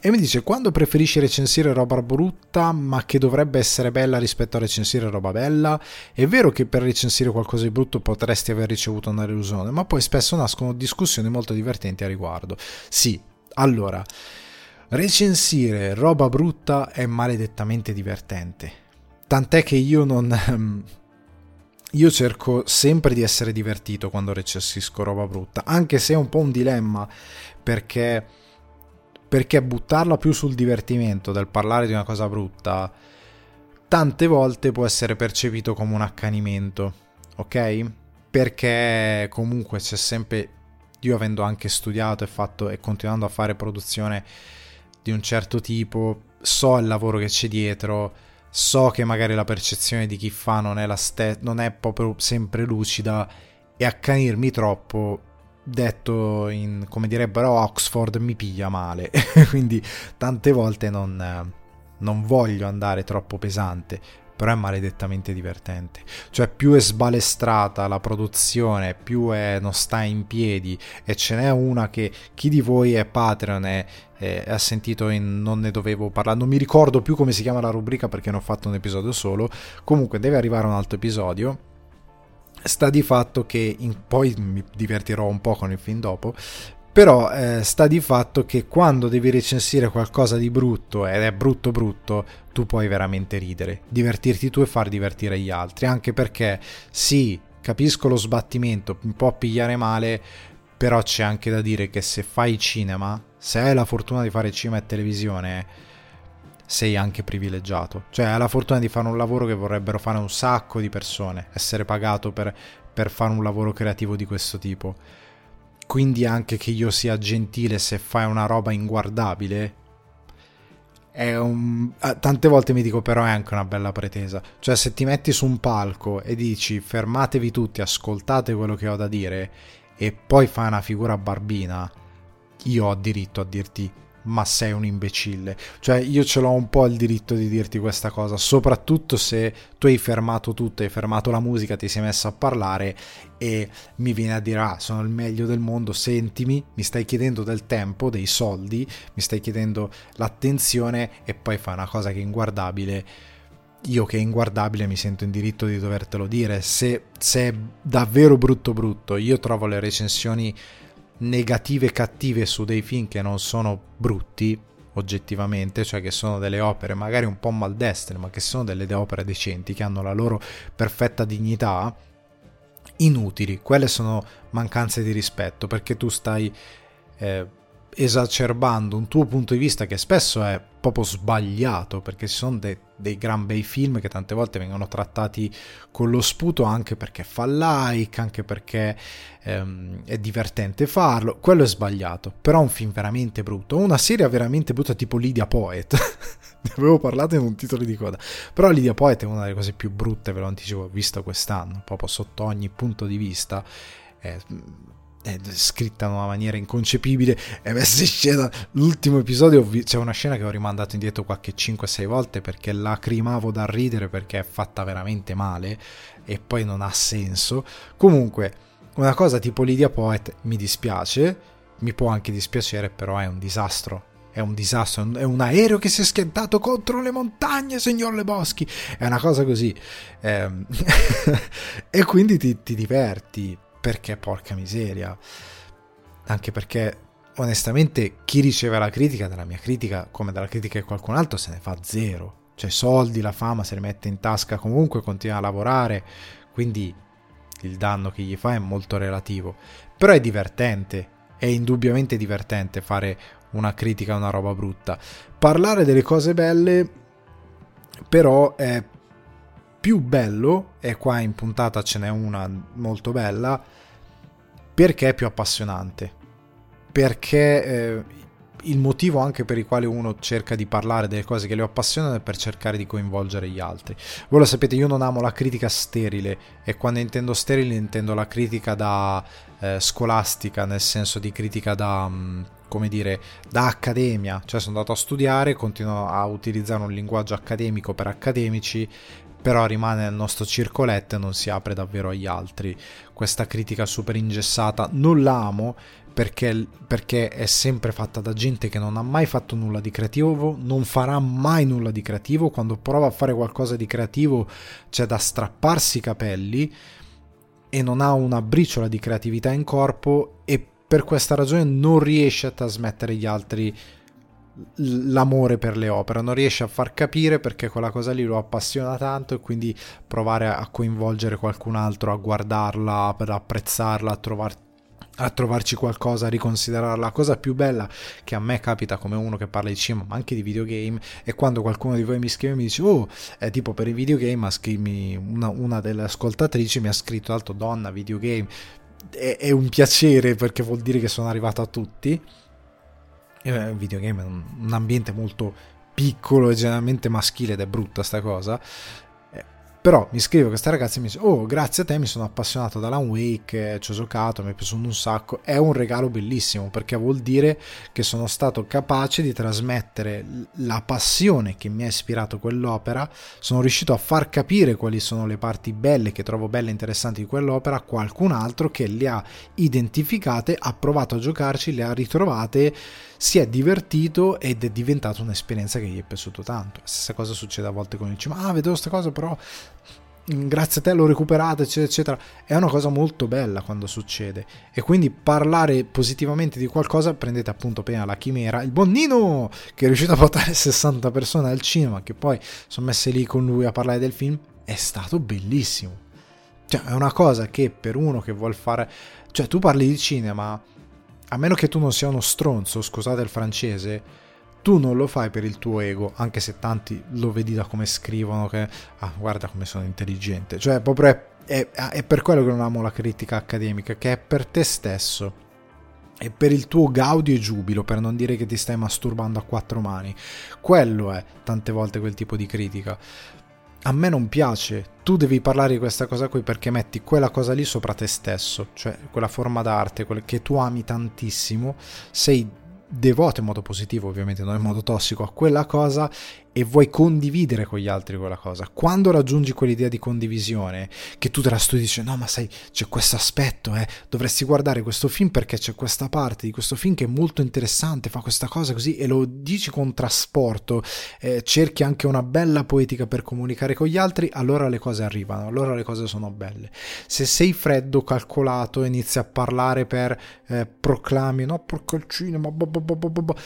E mi dice, quando preferisci recensire roba brutta, ma che dovrebbe essere bella rispetto a recensire roba bella? È vero che per recensire qualcosa di brutto potresti aver ricevuto una delusione, ma poi spesso nascono discussioni molto divertenti a riguardo. Sì, allora... Recensire roba brutta è maledettamente divertente. Tant'è che io non... Ehm, io cerco sempre di essere divertito quando recensisco roba brutta, anche se è un po' un dilemma, perché, perché buttarla più sul divertimento del parlare di una cosa brutta, tante volte può essere percepito come un accanimento, ok? Perché comunque c'è sempre, io avendo anche studiato e fatto e continuando a fare produzione di un certo tipo, so il lavoro che c'è dietro, so che magari la percezione di chi fa non è, la ste- non è proprio sempre lucida e accanirmi troppo, detto in, come direbbero Oxford, mi piglia male. <laughs> Quindi tante volte non, non voglio andare troppo pesante però è maledettamente divertente. Cioè più è sbalestrata la produzione, più è, non sta in piedi e ce n'è una che chi di voi è Patreon e, e ha sentito in non ne dovevo parlare, non mi ricordo più come si chiama la rubrica perché ne ho fatto un episodio solo, comunque deve arrivare un altro episodio. Sta di fatto che in, poi mi divertirò un po' con il film dopo però eh, sta di fatto che quando devi recensire qualcosa di brutto ed è brutto brutto, tu puoi veramente ridere, divertirti tu e far divertire gli altri, anche perché sì, capisco lo sbattimento, mi può pigliare male, però c'è anche da dire che se fai cinema, se hai la fortuna di fare cinema e televisione, sei anche privilegiato. Cioè hai la fortuna di fare un lavoro che vorrebbero fare un sacco di persone, essere pagato per, per fare un lavoro creativo di questo tipo. Quindi anche che io sia gentile se fai una roba inguardabile, un... tante volte mi dico però è anche una bella pretesa. Cioè se ti metti su un palco e dici fermatevi tutti, ascoltate quello che ho da dire e poi fai una figura barbina, io ho diritto a dirti ma sei un imbecille. Cioè io ce l'ho un po' il diritto di dirti questa cosa, soprattutto se tu hai fermato tutto, hai fermato la musica, ti sei messo a parlare e mi viene a dire ah sono il meglio del mondo, sentimi, mi stai chiedendo del tempo, dei soldi, mi stai chiedendo l'attenzione e poi fai una cosa che è inguardabile. Io che è inguardabile mi sento in diritto di dovertelo dire. Se, se è davvero brutto brutto, io trovo le recensioni negative cattive su dei film che non sono brutti oggettivamente, cioè che sono delle opere magari un po' maldestre, ma che sono delle opere decenti, che hanno la loro perfetta dignità, inutili. Quelle sono mancanze di rispetto perché tu stai eh, esacerbando un tuo punto di vista che spesso è proprio sbagliato perché ci sono de- dei gran bei film che tante volte vengono trattati con lo sputo anche perché fa like, anche perché ehm, è divertente farlo, quello è sbagliato, però un film veramente brutto, una serie veramente brutta tipo Lydia Poet, <laughs> ne avevo parlato in un titolo di coda, però Lydia Poet è una delle cose più brutte, ve lo anticipo, visto quest'anno, proprio sotto ogni punto di vista. Eh, è scritta in una maniera inconcepibile e in scena l'ultimo episodio c'è una scena che ho rimandato indietro qualche 5-6 volte perché lacrimavo da ridere perché è fatta veramente male e poi non ha senso comunque una cosa tipo Lydia Poet mi dispiace mi può anche dispiacere però è un disastro è un disastro, è un aereo che si è schiantato contro le montagne, signor Le Boschi. È una cosa così. Eh, <laughs> e quindi ti, ti diverti perché porca miseria. Anche perché onestamente chi riceve la critica dalla mia critica come dalla critica di qualcun altro se ne fa zero. Cioè soldi, la fama se li mette in tasca comunque, continua a lavorare, quindi il danno che gli fa è molto relativo. Però è divertente, è indubbiamente divertente fare una critica a una roba brutta. Parlare delle cose belle però è più bello, e qua in puntata ce n'è una molto bella, perché è più appassionante. Perché eh, il motivo anche per il quale uno cerca di parlare delle cose che lo appassionano è per cercare di coinvolgere gli altri. Voi lo sapete, io non amo la critica sterile e quando intendo sterile intendo la critica da eh, scolastica, nel senso di critica da... Mh, mm, come dire, da accademia, cioè sono andato a studiare, continuo a utilizzare un linguaggio accademico per accademici però rimane nel nostro circoletto e non si apre davvero agli altri. Questa critica super ingessata non la amo perché, perché, è sempre fatta da gente che non ha mai fatto nulla di creativo, non farà mai nulla di creativo, quando prova a fare qualcosa di creativo c'è da strapparsi i capelli e non ha una briciola di creatività in corpo e per questa ragione non riesce a trasmettere agli altri l'amore per le opere, non riesce a far capire perché quella cosa lì lo appassiona tanto e quindi provare a coinvolgere qualcun altro a guardarla, per apprezzarla, a trovarti a trovarci qualcosa, a riconsiderarla. La cosa più bella che a me capita come uno che parla di cinema, ma anche di videogame, è quando qualcuno di voi mi scrive e mi dice: Oh, è tipo per i videogame, una, una delle ascoltatrici mi ha scritto: Alto donna, videogame. È un piacere perché vuol dire che sono arrivato a tutti il videogame è un, un ambiente molto piccolo e generalmente maschile ed è brutta sta cosa però mi scrive questa ragazza e mi dice: Oh, grazie a te mi sono appassionato da Alan Wake, ci ho giocato, mi è piaciuto un sacco. È un regalo bellissimo perché vuol dire che sono stato capace di trasmettere la passione che mi ha ispirato quell'opera. Sono riuscito a far capire quali sono le parti belle che trovo belle e interessanti di quell'opera a qualcun altro che le ha identificate, ha provato a giocarci, le ha ritrovate si è divertito ed è diventata un'esperienza che gli è piaciuto tanto. Stessa cosa succede a volte con il cinema, ah vedo questa cosa però mm, grazie a te l'ho recuperata eccetera eccetera. È una cosa molto bella quando succede. E quindi parlare positivamente di qualcosa prendete appunto appena la chimera. Il buon Nino che è riuscito a portare <laughs> 60 persone al cinema che poi sono messe lì con lui a parlare del film è stato bellissimo. Cioè, è una cosa che per uno che vuol fare... Cioè, tu parli di cinema, a meno che tu non sia uno stronzo, scusate il francese, tu non lo fai per il tuo ego, anche se tanti lo vedi da come scrivono che... Ah, guarda come sono intelligente. Cioè, proprio è, è, è per quello che non amo la critica accademica, che è per te stesso e per il tuo gaudio e giubilo, per non dire che ti stai masturbando a quattro mani. Quello è tante volte quel tipo di critica. A me non piace, tu devi parlare di questa cosa qui perché metti quella cosa lì sopra te stesso, cioè quella forma d'arte, quella che tu ami tantissimo, sei devoto in modo positivo, ovviamente non in modo tossico, a quella cosa e vuoi condividere con gli altri quella cosa. Quando raggiungi quell'idea di condivisione, che tu te la studi dici no ma sai c'è questo aspetto, eh, dovresti guardare questo film perché c'è questa parte di questo film che è molto interessante, fa questa cosa così e lo dici con trasporto, eh, cerchi anche una bella poetica per comunicare con gli altri, allora le cose arrivano, allora le cose sono belle. Se sei freddo, calcolato, inizi a parlare per eh, proclami, no perché il cinema, bo, bo, bo,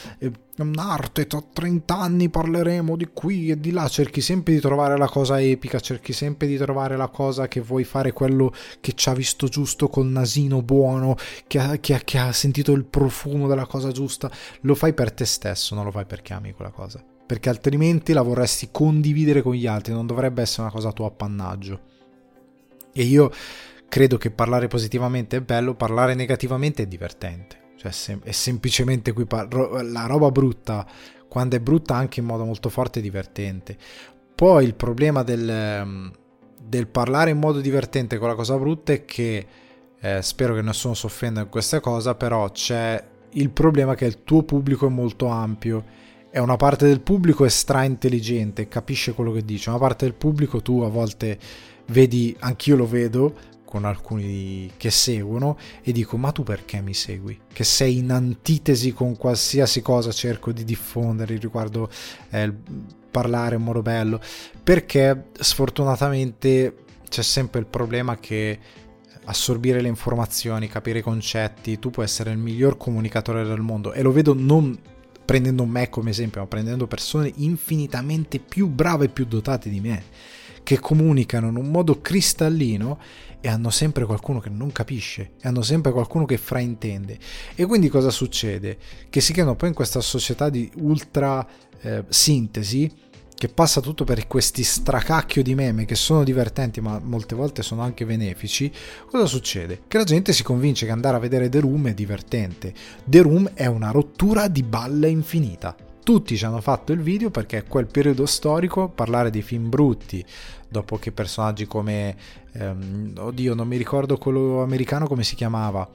un'arte, tra 30 anni parleremo di qui e di là, cerchi sempre di trovare la cosa epica, cerchi sempre di trovare la cosa che vuoi fare quello che ci ha visto giusto col nasino buono, che ha, che, ha, che ha sentito il profumo della cosa giusta, lo fai per te stesso, non lo fai perché ami quella cosa, perché altrimenti la vorresti condividere con gli altri, non dovrebbe essere una cosa a tuo appannaggio. E io credo che parlare positivamente è bello, parlare negativamente è divertente cioè, sem- è semplicemente qui par- la roba brutta, quando è brutta anche in modo molto forte e divertente. Poi il problema del, ehm, del parlare in modo divertente con la cosa brutta è che, eh, spero che nessuno si offenda in questa cosa, però c'è il problema che il tuo pubblico è molto ampio è una parte del pubblico stra intelligente, capisce quello che dice, una parte del pubblico tu a volte vedi, anch'io lo vedo, con alcuni che seguono e dico ma tu perché mi segui? Che sei in antitesi con qualsiasi cosa cerco di diffondere riguardo eh, parlare in modo bello perché sfortunatamente c'è sempre il problema che assorbire le informazioni, capire i concetti, tu puoi essere il miglior comunicatore del mondo e lo vedo non prendendo me come esempio, ma prendendo persone infinitamente più brave e più dotate di me che comunicano in un modo cristallino e hanno sempre qualcuno che non capisce e hanno sempre qualcuno che fraintende. E quindi cosa succede? Che si creano poi in questa società di ultra eh, sintesi che passa tutto per questi stracacchio di meme che sono divertenti ma molte volte sono anche benefici, cosa succede? Che la gente si convince che andare a vedere The Room è divertente. The Room è una rottura di balle infinita. Tutti ci hanno fatto il video perché è quel periodo storico, parlare di film brutti, dopo che personaggi come ehm, oddio non mi ricordo quello americano come si chiamava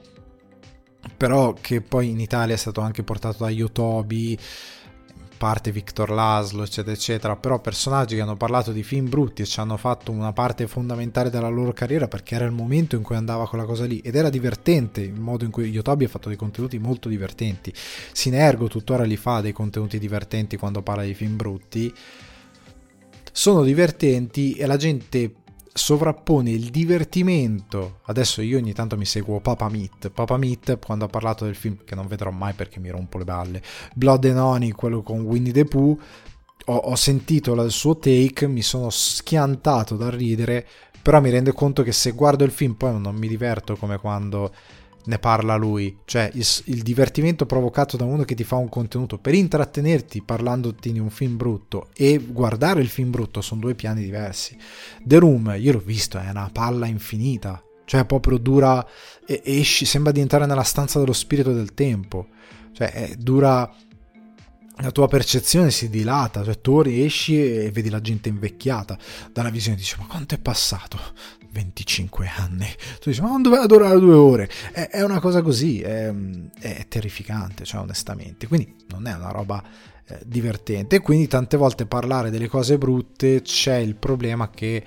però che poi in Italia è stato anche portato da Yotobi parte Victor Laszlo eccetera eccetera però personaggi che hanno parlato di film brutti e ci hanno fatto una parte fondamentale della loro carriera perché era il momento in cui andava quella cosa lì ed era divertente il modo in cui Yotobi ha fatto dei contenuti molto divertenti. Sinergo tuttora li fa dei contenuti divertenti quando parla di film brutti sono divertenti e la gente sovrappone il divertimento. Adesso io ogni tanto mi seguo Papa Meat. Papa Meat, quando ha parlato del film che non vedrò mai perché mi rompo le balle, Blood and Honey, quello con Winnie the Pooh, ho, ho sentito il suo take, mi sono schiantato da ridere, però mi rendo conto che se guardo il film poi non mi diverto come quando ne parla lui, cioè il, il, divertimento provocato da uno che ti fa un contenuto per intrattenerti parlandoti di un film brutto e guardare il film brutto sono due piani diversi. The Room, io l'ho visto, è una palla infinita, cioè proprio dura, esci, sembra di entrare nella stanza dello spirito del tempo, cioè è, dura la tua percezione si dilata, cioè tu riesci e vedi la gente invecchiata. Dalla visione dici ma quanto è passato? 25 anni. Tu dici, ma non doveva durare due ore. È, è una cosa così, è, è, terrificante, cioè onestamente. Quindi non è una roba eh, divertente. Quindi tante volte parlare delle cose brutte c'è il problema che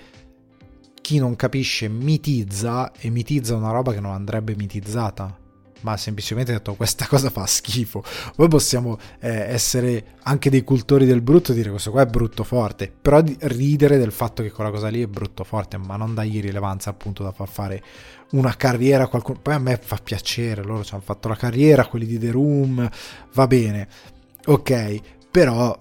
chi non capisce mitizza e mitizza una roba che non andrebbe mitizzata ma semplicemente detto questa cosa fa schifo. Poi possiamo eh, essere anche dei cultori del brutto e dire questo qua è brutto forte, però ridere del fatto che quella cosa lì è brutto forte, ma non dargli rilevanza appunto da far fare una carriera a qualcuno. Poi a me fa piacere, loro ci hanno fatto la carriera, quelli di The Room, va bene, ok, però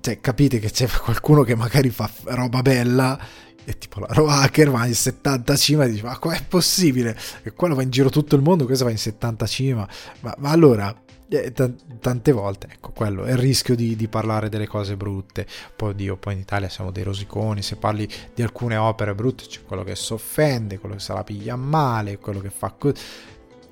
cioè, capite che c'è qualcuno che magari fa roba bella e tipo la Roacher va in 70 cima e dici ma com'è possibile? E quello va in giro tutto il mondo, questo va in 70 cima. Ma, ma allora, eh, t- tante volte, ecco, quello è il rischio di, di, parlare delle cose brutte. Poi, Dio, poi in Italia siamo dei rosiconi, se parli di alcune opere brutte c'è quello che si offende, quello che se la piglia male, quello che fa così.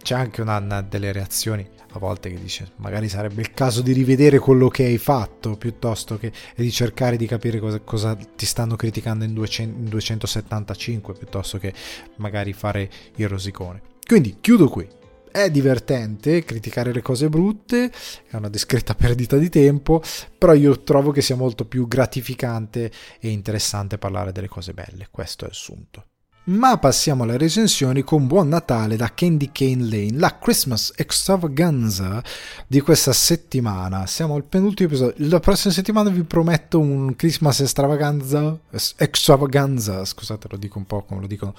C'è anche una, una delle reazioni a volte che dice magari sarebbe il caso di rivedere quello che hai fatto piuttosto che di cercare di capire cosa, cosa ti stanno criticando in, 200, in 275 piuttosto che magari fare il rosicone. Quindi chiudo qui. È divertente criticare le cose brutte, è una discreta <laughs> perdita di tempo, però io trovo che sia molto più gratificante e interessante parlare delle cose belle, questo è il sunto. Ma passiamo alle recensioni con Buon Natale da Candy Cane Lane, la Christmas extravaganza di questa settimana. Siamo al penultimo episodio. La prossima settimana vi prometto un Christmas extravaganza, extravaganza, scusate lo dico un po' come lo dicono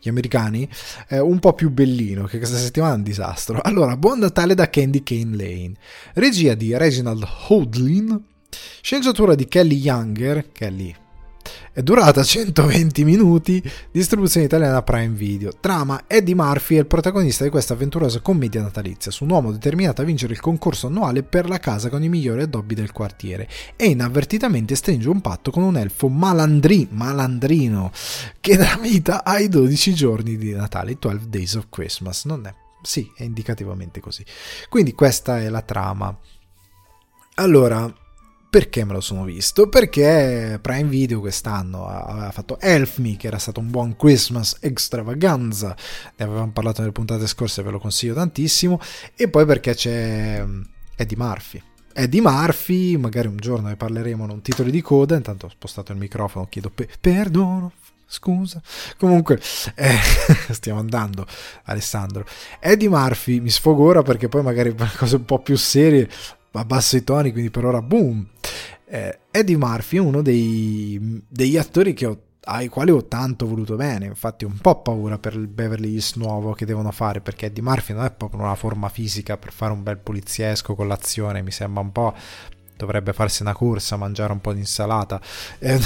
gli americani, eh, un po' più bellino, che questa settimana è un disastro. Allora, Buon Natale da Candy Cane Lane, regia di Reginald Hoadlin, sceneggiatura di Kelly Younger, Kelly è durata <laughs> 120 minuti, distribuzione italiana Prime Video. Trama: Eddie Murphy è il protagonista di questa avventurosa commedia natalizia su un uomo determinato a vincere il concorso annuale per la casa con i migliori addobbi del quartiere e inavvertitamente stringe un patto con un elfo malandri, malandrino che dà vita ai 12 giorni di Natale, 12 Days of Christmas. Non è sì, è indicativamente così. Quindi questa è la trama. Allora, perché me lo sono visto? Perché Prime Video quest'anno aveva fatto Elf Me, che era stato un buon Christmas extravaganza, ne avevamo parlato nelle puntate scorse, ve lo consiglio tantissimo, e poi perché c'è mm, Eddie Murphy. Eddie Murphy, magari un giorno ne parleremo non titoli di coda, intanto ho spostato il microfono, chiedo pe- perdono, scusa. Comunque, eh, <laughs> stiamo andando, Alessandro. Eddie Murphy mi sfogo ora perché poi magari <laughs> per cose un po' più serie abbasso i toni, quindi per ora boom. Eh, Eddie Murphy è uno dei, degli attori ho, ai quali ho tanto voluto bene, infatti un po' paura per il Beverly Hills nuovo che devono fare, perché Eddie Murphy non è proprio una forma fisica per fare un bel poliziesco con l'azione, mi sembra un po' dovrebbe farsi una corsa, mangiare un po' di insalata, eh, <laughs> un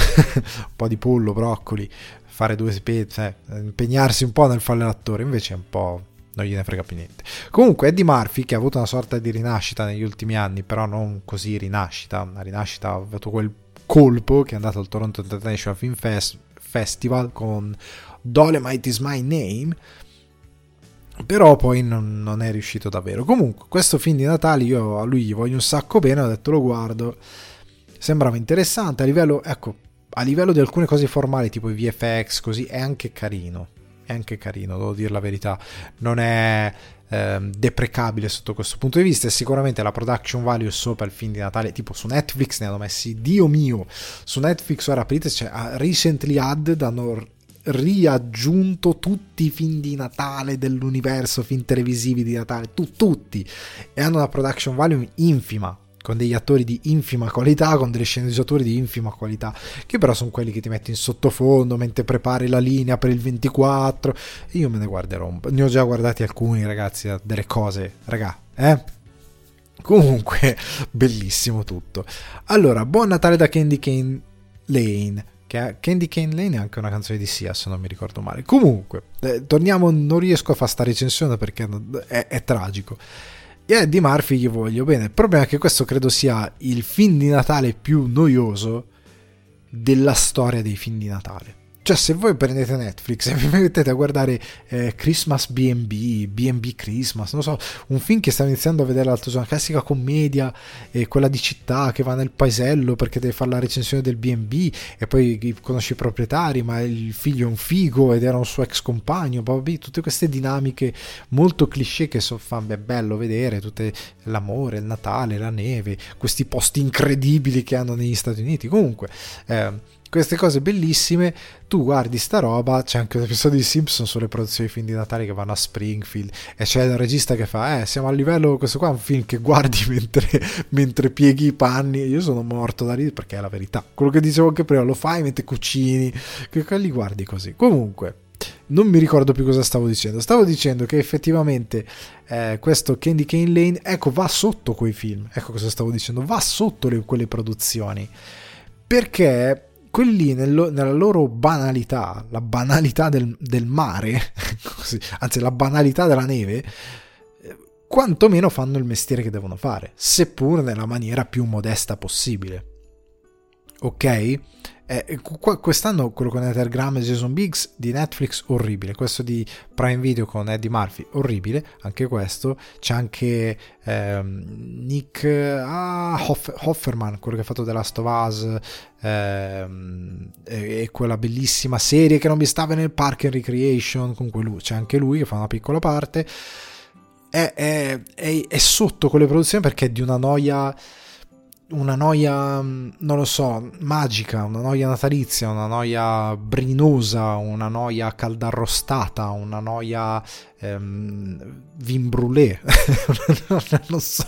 po' di pollo, broccoli, fare due spezze, eh, impegnarsi un po' nel fare l'attore, invece è un po' non gliene frega più niente. Comunque Eddie Murphy, che ha avuto una sorta di rinascita negli ultimi anni, però non così rinascita, una rinascita ha avuto quel colpo che è andato al Toronto International Film Fest- Festival con Dolemite is my name, però poi non, non, è riuscito davvero. Comunque, questo film di Natale io a lui gli voglio un sacco bene, ho detto lo guardo, sembrava interessante, a livello, ecco, a livello di alcune cose formali tipo i VFX così è anche carino è anche carino, devo dire la verità. Non è eh, deprecabile sotto questo punto di vista. E sicuramente la production value sopra il film di Natale, tipo su Netflix ne hanno messi, Dio mio, su Netflix ora aprite, c'è cioè, Recently Added hanno riaggiunto tutti i film di Natale dell'universo, film televisivi di Natale, tu, tutti, e hanno una production value infima con degli attori di infima qualità, con delle sceneggiature di infima qualità, che però sono quelli che ti metti in sottofondo mentre prepari la linea per il 24. Io me ne guarderò un po'. Ne ho già guardati alcuni, ragazzi, delle cose, raga, eh? Comunque, <laughs> bellissimo tutto. Allora, buon Natale da Candy Cane Lane. Che Candy Cane Lane è anche una canzone di Sia, se non mi ricordo male. Comunque, eh, torniamo, non riesco a fare sta recensione perché è, è tragico. E a Eddie Murphy gli voglio bene. Il problema è che questo credo sia il film di Natale più noioso della storia dei film di Natale. Cioè, se voi prendete Netflix e vi mettete a guardare eh, Christmas BB, BB Christmas, non so, un film che stavo iniziando a vedere l'altro giorno, una classica commedia, eh, quella di città che va nel paesello perché deve fare la recensione del BB e poi conosce i proprietari, ma il figlio è un figo ed era un suo ex compagno, vabbè, tutte queste dinamiche molto cliché che so, fa, è bello vedere, tutte, l'amore, il Natale, la neve, questi posti incredibili che hanno negli Stati Uniti. Comunque, eh, queste cose bellissime, tu guardi sta roba, c'è anche un episodio di Simpson sulle produzioni di film di Natale che vanno a Springfield e c'è il regista che fa, eh, siamo a livello, questo qua è un film che guardi <laughs> mentre, mentre pieghi i panni io sono morto da ridere perché è la verità. Quello che dicevo anche prima, lo fai mentre cucini, che li guardi così. Comunque, non mi ricordo più cosa stavo dicendo. Stavo dicendo che effettivamente eh, questo Candy Cane Lane, ecco, va sotto quei film. Ecco cosa stavo dicendo, va sotto le, quelle produzioni. Perché quelli nello, nella loro banalità, la banalità del, del mare, <laughs> così, anzi la banalità della neve, quantomeno fanno il mestiere che devono fare, seppur nella maniera più modesta possibile. Ok? Eh, quest'anno quello con Ethergram e Jason Biggs di Netflix orribile, questo di Prime Video con Eddie Murphy orribile, anche questo, c'è anche ehm, Nick ah, Hoff, Hofferman, quello che ha fatto The Last of Us ehm, e, e, quella bellissima serie che non mi stava nel Park and Recreation, comunque lui, c'è anche lui che fa una piccola parte, è, è, è, è sotto quelle produzioni perché è di una noia una noia, mm, non lo so, magica, una noia natalizia, una noia brinosa, una noia caldarrostata, una noia ehm, vin brûlé, <laughs> non so.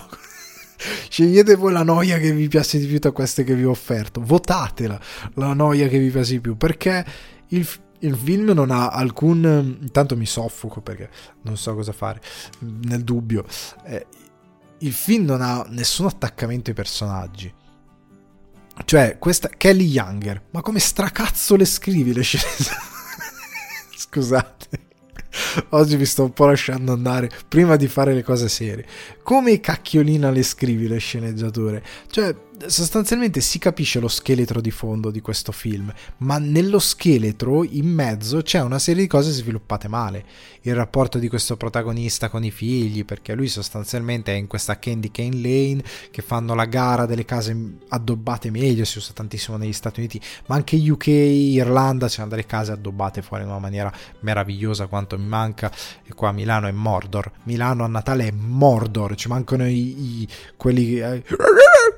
Scegliete voi la noia che vi piace di più tra queste che vi ho offerto, votatela la noia che vi piace di più, perché il, il film non ha alcun... Intanto mi soffoco perché non so cosa fare, nel dubbio. Eh, il film non ha nessun attaccamento ai personaggi. Cioè, questa Kelly Younger, ma come stracazzo le scrivi le scene? <laughs> Scusate. Oggi vi sto un po' lasciando andare prima di fare le cose serie. Come cacchiolina le scrivi le sceneggiature? Cioè, sostanzialmente si capisce lo scheletro di fondo di questo film, ma nello scheletro in mezzo c'è una serie di cose sviluppate male. Il rapporto di questo protagonista con i figli, perché lui sostanzialmente è in questa Candy Cane Lane che fanno la gara delle case addobbate meglio, si usa tantissimo negli Stati Uniti, ma anche UK, Irlanda c'erano delle case addobbate fuori in una maniera meravigliosa quanto mi manca e qua Milano è Mordor. Milano a Natale è Mordor, ci mancano i, i quelli eh,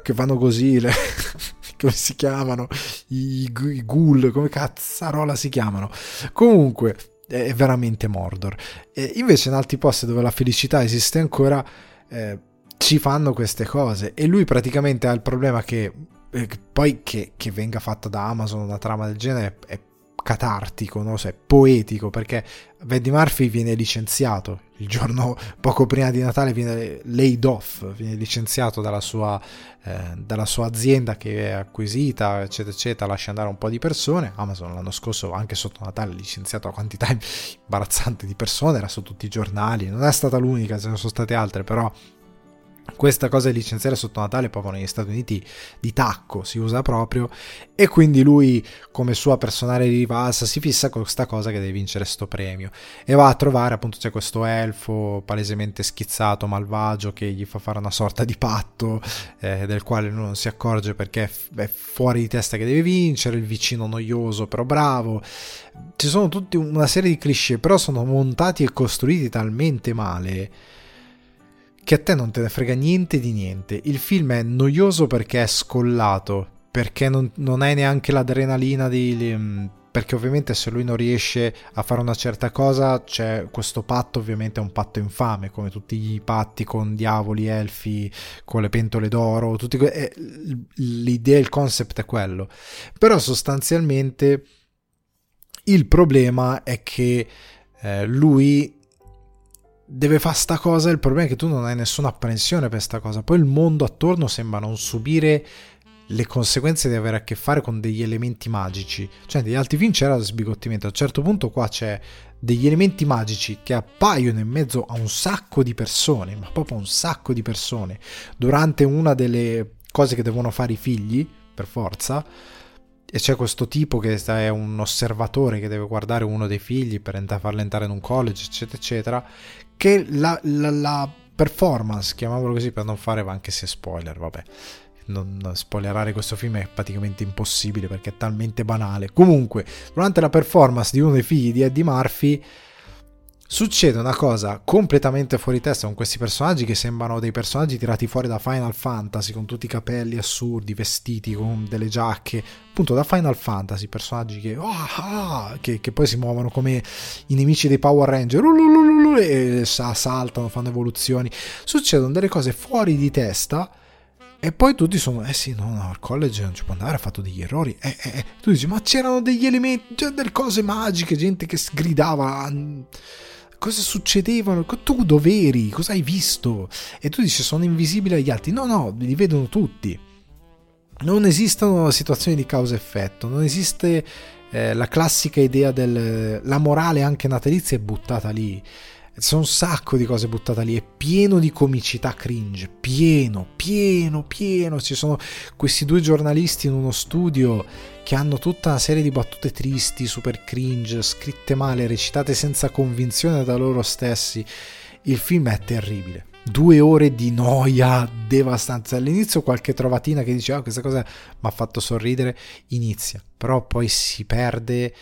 che fanno così, le, <laughs> come si chiamano, I, i ghoul, come cazzarola si chiamano. Comunque, è veramente Mordor. E invece in altri posti dove la felicità esiste ancora, eh, ci fanno queste cose. E lui praticamente ha il problema che eh, poi che, che, venga fatta da Amazon una trama del genere è catartico, non so, è poetico, perché Eddie Murphy viene licenziato il giorno poco prima di Natale, viene laid off, viene licenziato dalla sua, eh, dalla sua azienda che è acquisita, eccetera, eccetera, lascia andare un po' di persone. Amazon l'anno scorso, anche sotto Natale, ha licenziato una quantità imbarazzante di persone, era su tutti i giornali, non è stata l'unica, ce ne sono state altre, però questa cosa di licenziare sotto Natale proprio negli Stati Uniti di tacco si usa proprio. E quindi lui come sua personale rivalsa si fissa con questa cosa che deve vincere sto premio. E va a trovare appunto c'è questo elfo palesemente schizzato malvagio che gli fa fare una sorta di patto eh, del quale lui non si accorge perché è fuori di testa che deve vincere il vicino noioso però bravo. Ci sono tutta una serie di cliché però sono montati e costruiti talmente male che a te non te ne frega niente di niente. Il film è noioso perché è scollato, perché non, non hai neanche l'adrenalina di... Perché ovviamente se lui non riesce a fare una certa cosa c'è questo patto, ovviamente è un patto infame, come tutti i patti con diavoli, elfi, con le pentole d'oro, tutti que- eh, l'idea, il concept è quello. Però sostanzialmente il problema è che eh, lui deve fare sta cosa, il problema è che tu non hai nessuna apprensione per sta cosa, poi il mondo attorno sembra non subire le conseguenze di avere a che fare con degli elementi magici, cioè negli altri film c'era sbigottimento, a un certo punto qua c'è degli elementi magici che appaiono in mezzo a un sacco di persone, ma proprio un sacco di persone, durante una delle cose che devono fare i figli, per forza, e c'è questo tipo che è un osservatore che deve guardare uno dei figli per farlo entrare in un college, eccetera, eccetera, che la, la, la performance, chiamiamolo così per non fare anche se spoiler, vabbè, non spoilerare questo film è praticamente impossibile perché è talmente banale. Comunque, durante la performance di uno dei figli di Eddie Murphy succede una cosa completamente fuori testa con questi personaggi che sembrano dei personaggi tirati fuori da Final Fantasy con tutti i capelli assurdi, vestiti con delle giacche, appunto da Final Fantasy, personaggi che, oh, ah, che, che poi si muovono come i nemici dei Power Ranger e saltano, fanno evoluzioni. Succedono delle cose fuori di testa. E poi tutti sono, eh sì, no, no, al college non ci può andare, ha fatto degli errori. Eh, eh, eh. Tu dici, ma c'erano degli elementi, cioè delle cose magiche, gente che sgridava cosa succedevano, tu dov'eri, cosa hai visto? E tu dici sono invisibili agli altri, no no, li vedono tutti. non esistono situazioni di causa-effetto, non esiste eh, la classica idea della morale anche natalizia è buttata lì. C'è un sacco di cose buttate lì, è pieno di comicità cringe, pieno, pieno, pieno. Ci sono questi due giornalisti in uno studio che hanno tutta una serie di battute tristi, super cringe, scritte male, recitate senza convinzione da loro stessi. Il film è terribile. Due ore di noia devastante. All'inizio qualche trovatina che dice, oh, questa cosa mi ha fatto sorridere, inizia, però poi si perde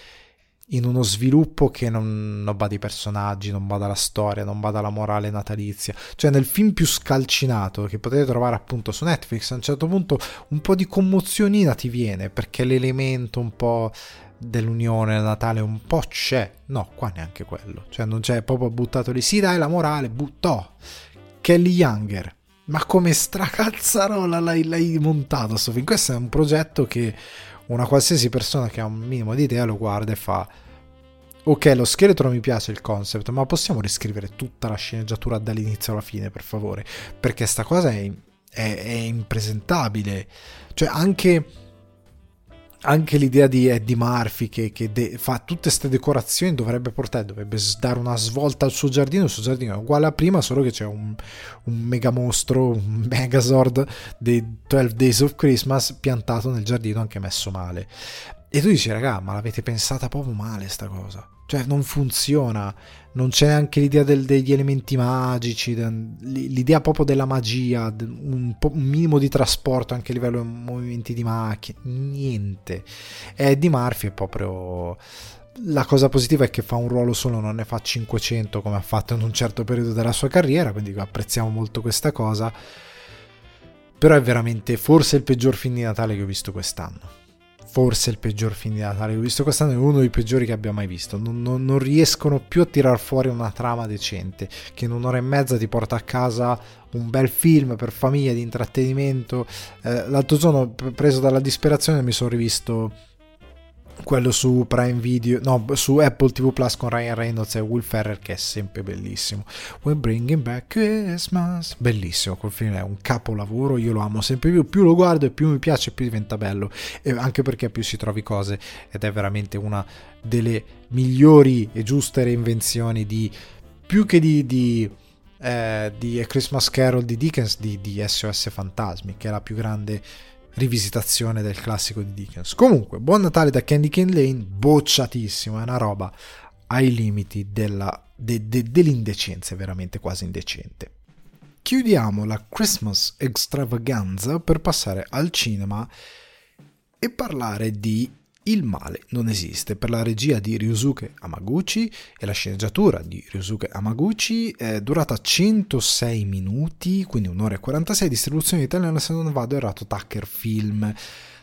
in uno sviluppo che non, non bada i personaggi, non bada la storia, non bada la morale natalizia. Cioè nel film più scalcinato che potete trovare appunto su Netflix, a un certo punto un po' di commozionina ti viene perché l'elemento un po' dell'unione Natale un po' c'è. No, qua neanche quello. Cioè non c'è proprio buttato lì. Sì, dai, la morale, buttò. Kelly Younger. Ma come stracazzarola l'hai, l'hai montato sto film? Questo è un progetto che una qualsiasi persona che ha un minimo di idea lo guarda e fa ok lo scheletro mi piace il concept ma possiamo riscrivere tutta la sceneggiatura dall'inizio alla fine per favore? Perché sta cosa è, è, è impresentabile. Cioè anche anche l'idea di Eddie Murphy che, che de- fa tutte queste decorazioni dovrebbe portare, dovrebbe dare una svolta al suo giardino, il suo giardino è uguale a prima, solo che c'è un, un mega mostro, un <laughs> megazord dei 12 Days of Christmas piantato nel giardino anche messo male. E tu dici, raga, ma l'avete pensata proprio male sta cosa. Cioè, non funziona. Non c'è anche l'idea del, degli elementi magici, l'idea proprio della magia, un, un, minimo di trasporto anche a livello di movimenti di macchine. Niente. Eddie Murphy è proprio. La cosa positiva è che fa un ruolo solo, non ne fa 500 come ha fatto in un certo periodo della sua carriera, quindi apprezziamo molto questa cosa. Però è veramente forse il peggior film di Natale che ho visto quest'anno forse il peggior film di Natale che ho visto quest'anno, è uno dei peggiori che abbia mai visto. Non, non, non, riescono più a tirar fuori una trama decente, che in un'ora e mezza ti porta a casa un bel film per famiglia di intrattenimento. Eh, l'altro giorno, preso dalla disperazione, mi sono rivisto quello su Prime Video, no, su Apple TV Plus con Ryan Reynolds e Will Ferrer che è sempre bellissimo. We're bringing back Christmas, bellissimo, quel film è un capolavoro, io lo amo sempre più, più lo guardo e più mi piace, più diventa bello, e anche perché più si trovi cose ed è veramente una delle migliori e giuste reinvenzioni di più che di, di eh, di A Christmas Carol di Dickens di, di SOS Fantasmi, che è la più grande rivisitazione del classico di Dickens. Comunque, Buon Natale da Candy Cane Lane, bocciatissimo, è una roba ai limiti della, de, de, dell'indecenza, veramente quasi indecente. Chiudiamo la Christmas extravaganza per passare al cinema e parlare di il male non esiste per la regia di Ryusuke Amaguchi e la sceneggiatura di Ryusuke Amaguchi è durata 106 minuti, quindi un'ora e 46, distribuzione italiana se non vado errato Tucker Film.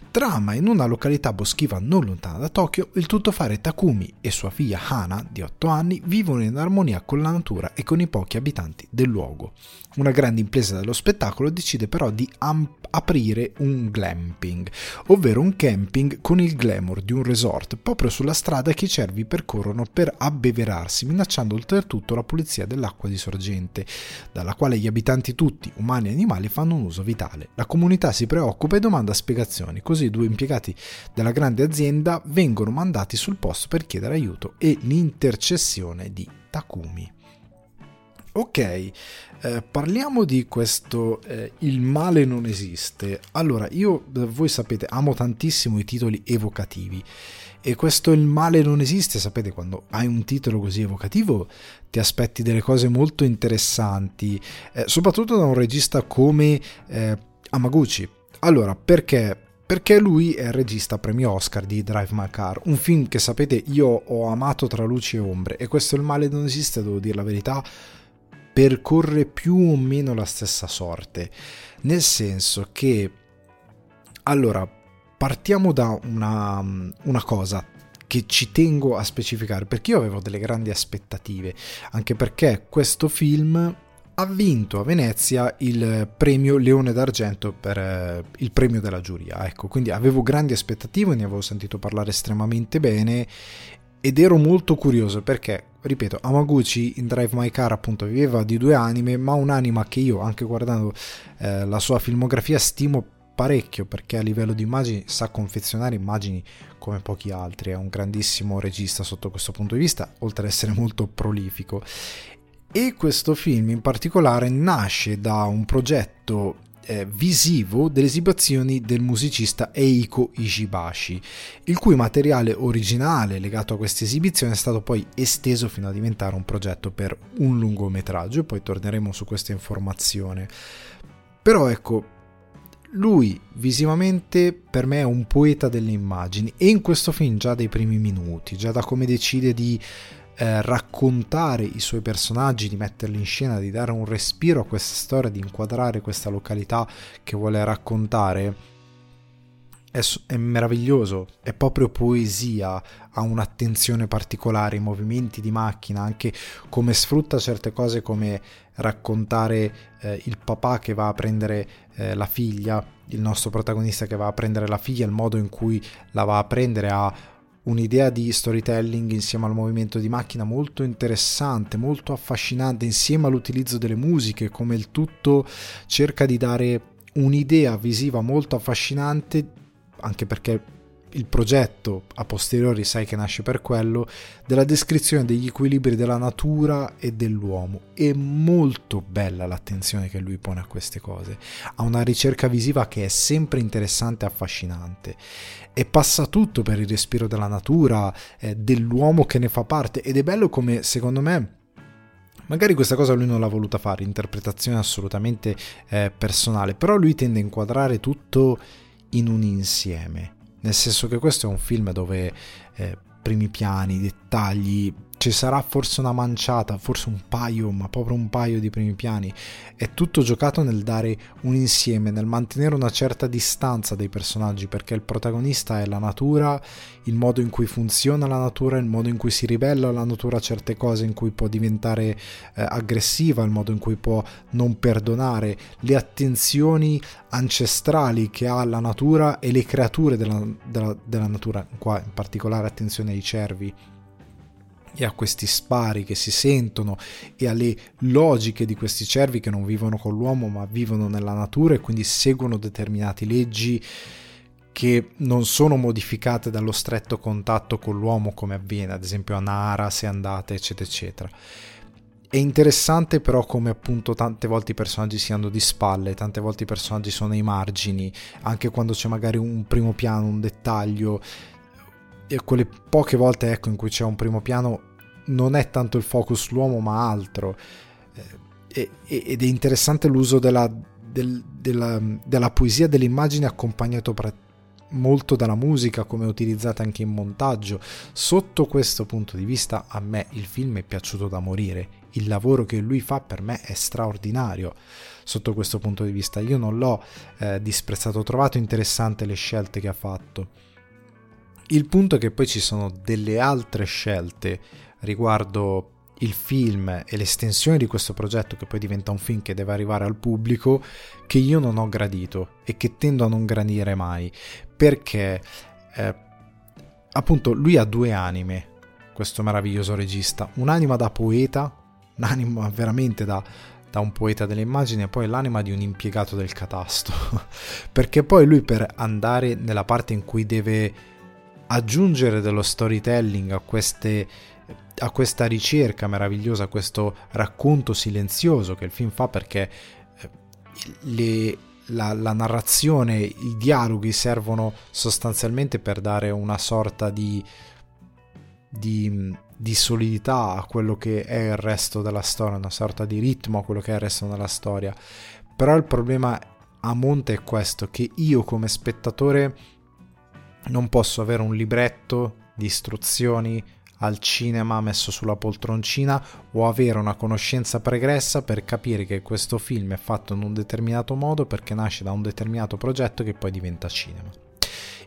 Trama in una località boschiva non lontana da Tokyo, il tuttofare Takumi e sua figlia Hana, di 8 anni, vivono in armonia con la natura e con i pochi abitanti del luogo. Una grande impresa dello spettacolo decide però di ampliare aprire un glamping, ovvero un camping con il glamour di un resort proprio sulla strada che i cervi percorrono per abbeverarsi, minacciando oltretutto la pulizia dell'acqua di sorgente, dalla quale gli abitanti tutti, umani e animali, fanno un uso vitale. La comunità si preoccupa e domanda spiegazioni, così due impiegati della grande azienda vengono mandati sul posto per chiedere aiuto e l'intercessione di Takumi. Ok, eh, parliamo di questo eh, Il male non esiste. Allora, io, voi sapete, amo tantissimo i titoli evocativi. E questo Il male non esiste, sapete, quando hai un titolo così evocativo ti aspetti delle cose molto interessanti, eh, soprattutto da un regista come eh, Amaguchi. Allora, perché? perché lui è il regista premio Oscar di Drive My Car, un film che sapete io ho amato tra luci e ombre e questo il male non esiste, devo dire la verità, percorre più o meno la stessa sorte, nel senso che allora partiamo da una, una cosa che ci tengo a specificare perché io avevo delle grandi aspettative, anche perché questo film ha vinto a Venezia il premio Leone d'Argento per eh, il premio della giuria. Ecco, quindi avevo grandi aspettative, ne avevo sentito parlare estremamente bene ed ero molto curioso perché, ripeto, Amaguchi in Drive My Car appunto viveva di due anime, ma un'anima che io, anche guardando eh, la sua filmografia, stimo parecchio perché a livello di immagini sa confezionare immagini come pochi altri, è un grandissimo regista sotto questo punto di vista, oltre ad essere <laughs> molto prolifico. E questo film in particolare nasce da un progetto eh, visivo delle esibizioni del musicista Eiko Ishibashi, il cui materiale originale legato a questa esibizione è stato poi esteso fino a diventare un progetto per un lungometraggio poi torneremo su questa informazione. Però ecco, lui visivamente per me è un poeta delle immagini e in questo film già dai primi minuti, già da come decide di eh, raccontare i suoi personaggi, di metterli in scena, di dare un respiro a questa storia, di inquadrare questa località che vuole raccontare, è, meraviglioso, è proprio poesia, ha un'attenzione particolare, i movimenti di macchina, anche come sfrutta certe cose come raccontare eh, il papà che va a prendere eh, la figlia, il nostro protagonista che va a prendere la figlia, il modo in cui la va a prendere ha un'idea di storytelling insieme al movimento di macchina molto interessante, molto affascinante, insieme all'utilizzo delle musiche, come il tutto cerca di dare un'idea visiva molto affascinante, anche perché il progetto a posteriori sai che nasce per quello, della descrizione degli equilibri della natura e dell'uomo. È molto bella l'attenzione che lui pone a queste cose. Ha una ricerca visiva che è sempre interessante e affascinante. E passa tutto per il respiro della natura, eh, dell'uomo che ne fa parte. Ed è bello come, secondo me, Magari questa cosa lui non l'ha voluta fare, interpretazione assolutamente eh, personale, però lui tende a inquadrare tutto in un insieme nel senso che questo è un film dove eh, primi piani, dettagli, ci sarà forse una manciata, forse un paio, ma proprio un paio di primi piani. È tutto giocato nel dare un insieme, nel mantenere una certa distanza dai personaggi, perché il protagonista è la natura, il modo in cui funziona la natura, il modo in cui si ribella la natura a certe cose, in cui può diventare eh, aggressiva, il modo in cui può non perdonare, le attenzioni ancestrali che ha la natura e le creature della, della, della natura, qua in particolare attenzione ai cervi e a questi spari che si sentono e alle logiche di questi cervi che non vivono con l'uomo ma vivono nella natura e quindi seguono determinate leggi che non sono modificate dallo stretto contatto con l'uomo come avviene ad esempio a Nara se andate eccetera eccetera. È interessante però come appunto tante volte i personaggi si hanno di spalle, tante volte i personaggi sono ai margini, anche quando c'è magari un primo piano, un dettaglio, e quelle poche volte ecco, in cui c'è un primo piano non è tanto il focus l'uomo ma altro. Eh, ed è interessante l'uso della, del, della, della poesia delle immagini accompagnato pra- molto dalla musica come utilizzata anche in montaggio. Sotto questo punto di vista a me il film è piaciuto da morire. Il lavoro che lui fa per me è straordinario. Sotto questo punto di vista io non l'ho eh, disprezzato ho trovato interessante le scelte che ha fatto il punto è che poi ci sono delle altre scelte riguardo il film e l'estensione di questo progetto che poi diventa un film che deve arrivare al pubblico che io non ho gradito e che tendo a non gradire mai. Perché eh, appunto lui ha due anime questo meraviglioso regista. Un'anima da poeta un'anima veramente da, da un poeta delle immagini e poi l'anima di un impiegato del catasto. <laughs> Perché poi lui per andare nella parte in cui deve aggiungere dello storytelling a, queste, a questa ricerca meravigliosa, a questo racconto silenzioso che il film fa perché eh, le, la, la, narrazione, i dialoghi servono sostanzialmente per dare una sorta di, di, di, solidità a quello che è il resto della storia, una sorta di ritmo a quello che è il resto della storia. Però il problema a monte è questo, che io come spettatore non posso avere un libretto di istruzioni al cinema messo sulla poltroncina o avere una conoscenza pregressa per capire che questo film è fatto in un determinato modo perché nasce da un determinato progetto che poi diventa cinema.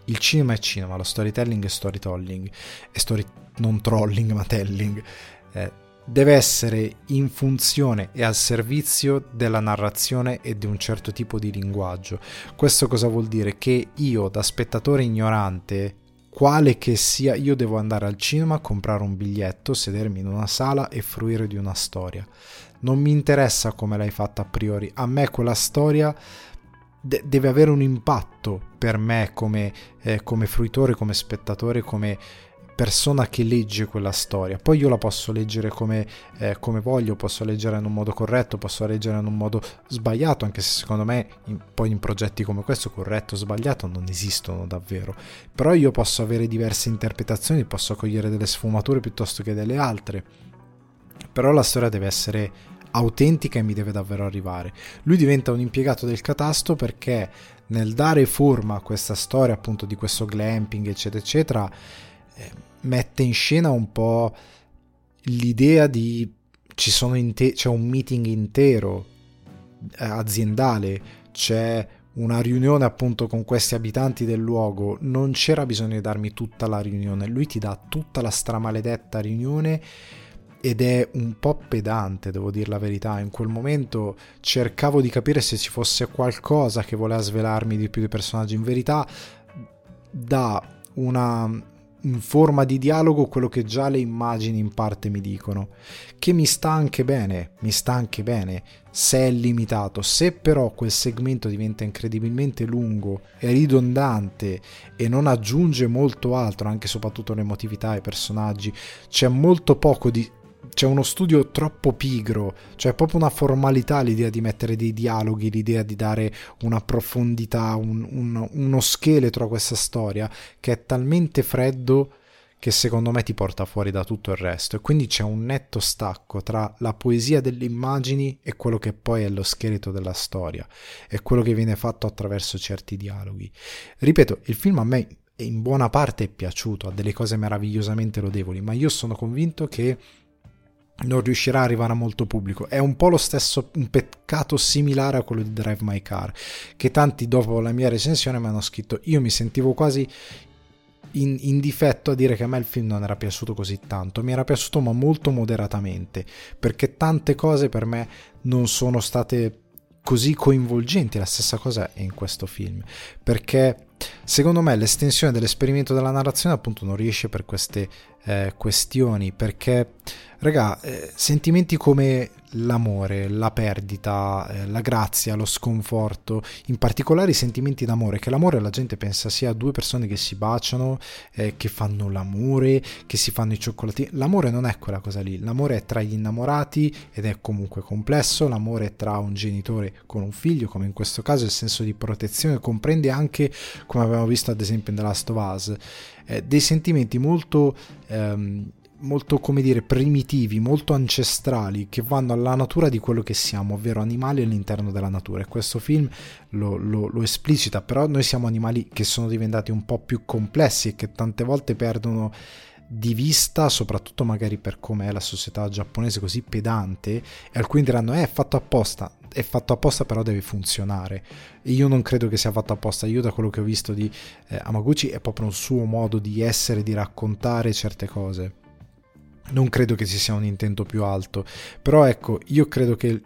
Il cinema è cinema, lo storytelling è storytelling, è story, non trolling ma telling. Eh, deve essere in funzione e al servizio della narrazione e di un certo tipo di linguaggio. Questo cosa vuol dire? Che io, da spettatore ignorante, quale che sia, io devo andare al cinema, comprare un biglietto, sedermi in una sala e fruire di una storia. Non mi interessa come l'hai fatta a priori, a me quella storia de- deve avere un impatto per me come, eh, come fruitore, come spettatore, come persona che legge quella storia. Poi io la posso leggere come, eh, come, voglio, posso leggere in un modo corretto, posso leggere in un modo sbagliato, anche se secondo me in, poi in progetti come questo corretto o sbagliato non esistono davvero. Però io posso avere diverse interpretazioni, posso cogliere delle sfumature piuttosto che delle altre. Però la storia deve essere autentica e mi deve davvero arrivare. Lui diventa un impiegato del catasto perché nel dare forma a questa storia appunto di questo glamping eccetera eccetera eh, mette in scena un po' l'idea di ci sono inte- c'è un meeting intero eh, aziendale, c'è una riunione appunto con questi abitanti del luogo, non c'era bisogno di darmi tutta la riunione, lui ti dà tutta la stramaledetta riunione ed è un po' pedante, devo dire la verità. In quel momento cercavo di capire se ci fosse qualcosa che voleva svelarmi di più dei personaggi. In verità, da una, in forma di dialogo quello che già le immagini in parte mi dicono, che mi sta anche bene, mi sta anche bene, se è limitato, se però quel segmento diventa incredibilmente lungo e ridondante e non aggiunge molto altro, anche soprattutto l'emotività ai personaggi, c'è molto poco di c'è uno studio troppo pigro, cioè proprio una formalità l'idea di mettere dei dialoghi, l'idea di dare una profondità, un, un, uno scheletro a questa storia che è talmente freddo che secondo me ti porta fuori da tutto il resto e quindi c'è un netto stacco tra la poesia delle immagini e quello che poi è lo scheletro della storia e quello che viene fatto attraverso certi dialoghi. Ripeto, il film a me in buona parte è piaciuto, ha delle cose meravigliosamente lodevoli, ma io sono convinto che non riuscirà ad arrivare a molto pubblico. È un po' lo stesso, un peccato similare a quello di Drive My Car, che tanti dopo la mia recensione mi hanno scritto, io mi sentivo quasi in, in, difetto a dire che a me il film non era piaciuto così tanto, mi era piaciuto ma molto moderatamente, perché tante cose per me non sono state così coinvolgenti, la stessa cosa è in questo film, perché secondo me l'estensione dell'esperimento della narrazione appunto non riesce per queste eh, questioni, perché Raga, eh, sentimenti come l'amore, la perdita, eh, la grazia, lo sconforto, in particolare i sentimenti d'amore, che l'amore la gente pensa sia due persone che si baciano, eh, che fanno l'amore, che si fanno i cioccolatini. L'amore non è quella cosa lì, l'amore è tra gli innamorati ed è comunque complesso, l'amore è tra un genitore con un figlio, come in questo caso il senso di protezione. Comprende anche, come abbiamo visto ad esempio in The Last of Us, eh, dei sentimenti molto... Ehm, molto, come dire, primitivi, molto ancestrali, che vanno alla natura di quello che siamo, ovvero animali all'interno della natura. E questo film lo, lo, lo esplicita, però noi siamo animali che sono diventati un po' più complessi e che tante volte perdono di vista, soprattutto magari per come è la società giapponese così pedante, e alcuni diranno eh, è fatto apposta, è fatto apposta però deve funzionare. Io non credo che sia fatto apposta, io da quello che ho visto di eh, Amaguchi è proprio un suo modo di essere, di raccontare certe cose. Non credo che ci sia un intento più alto, però ecco, io credo che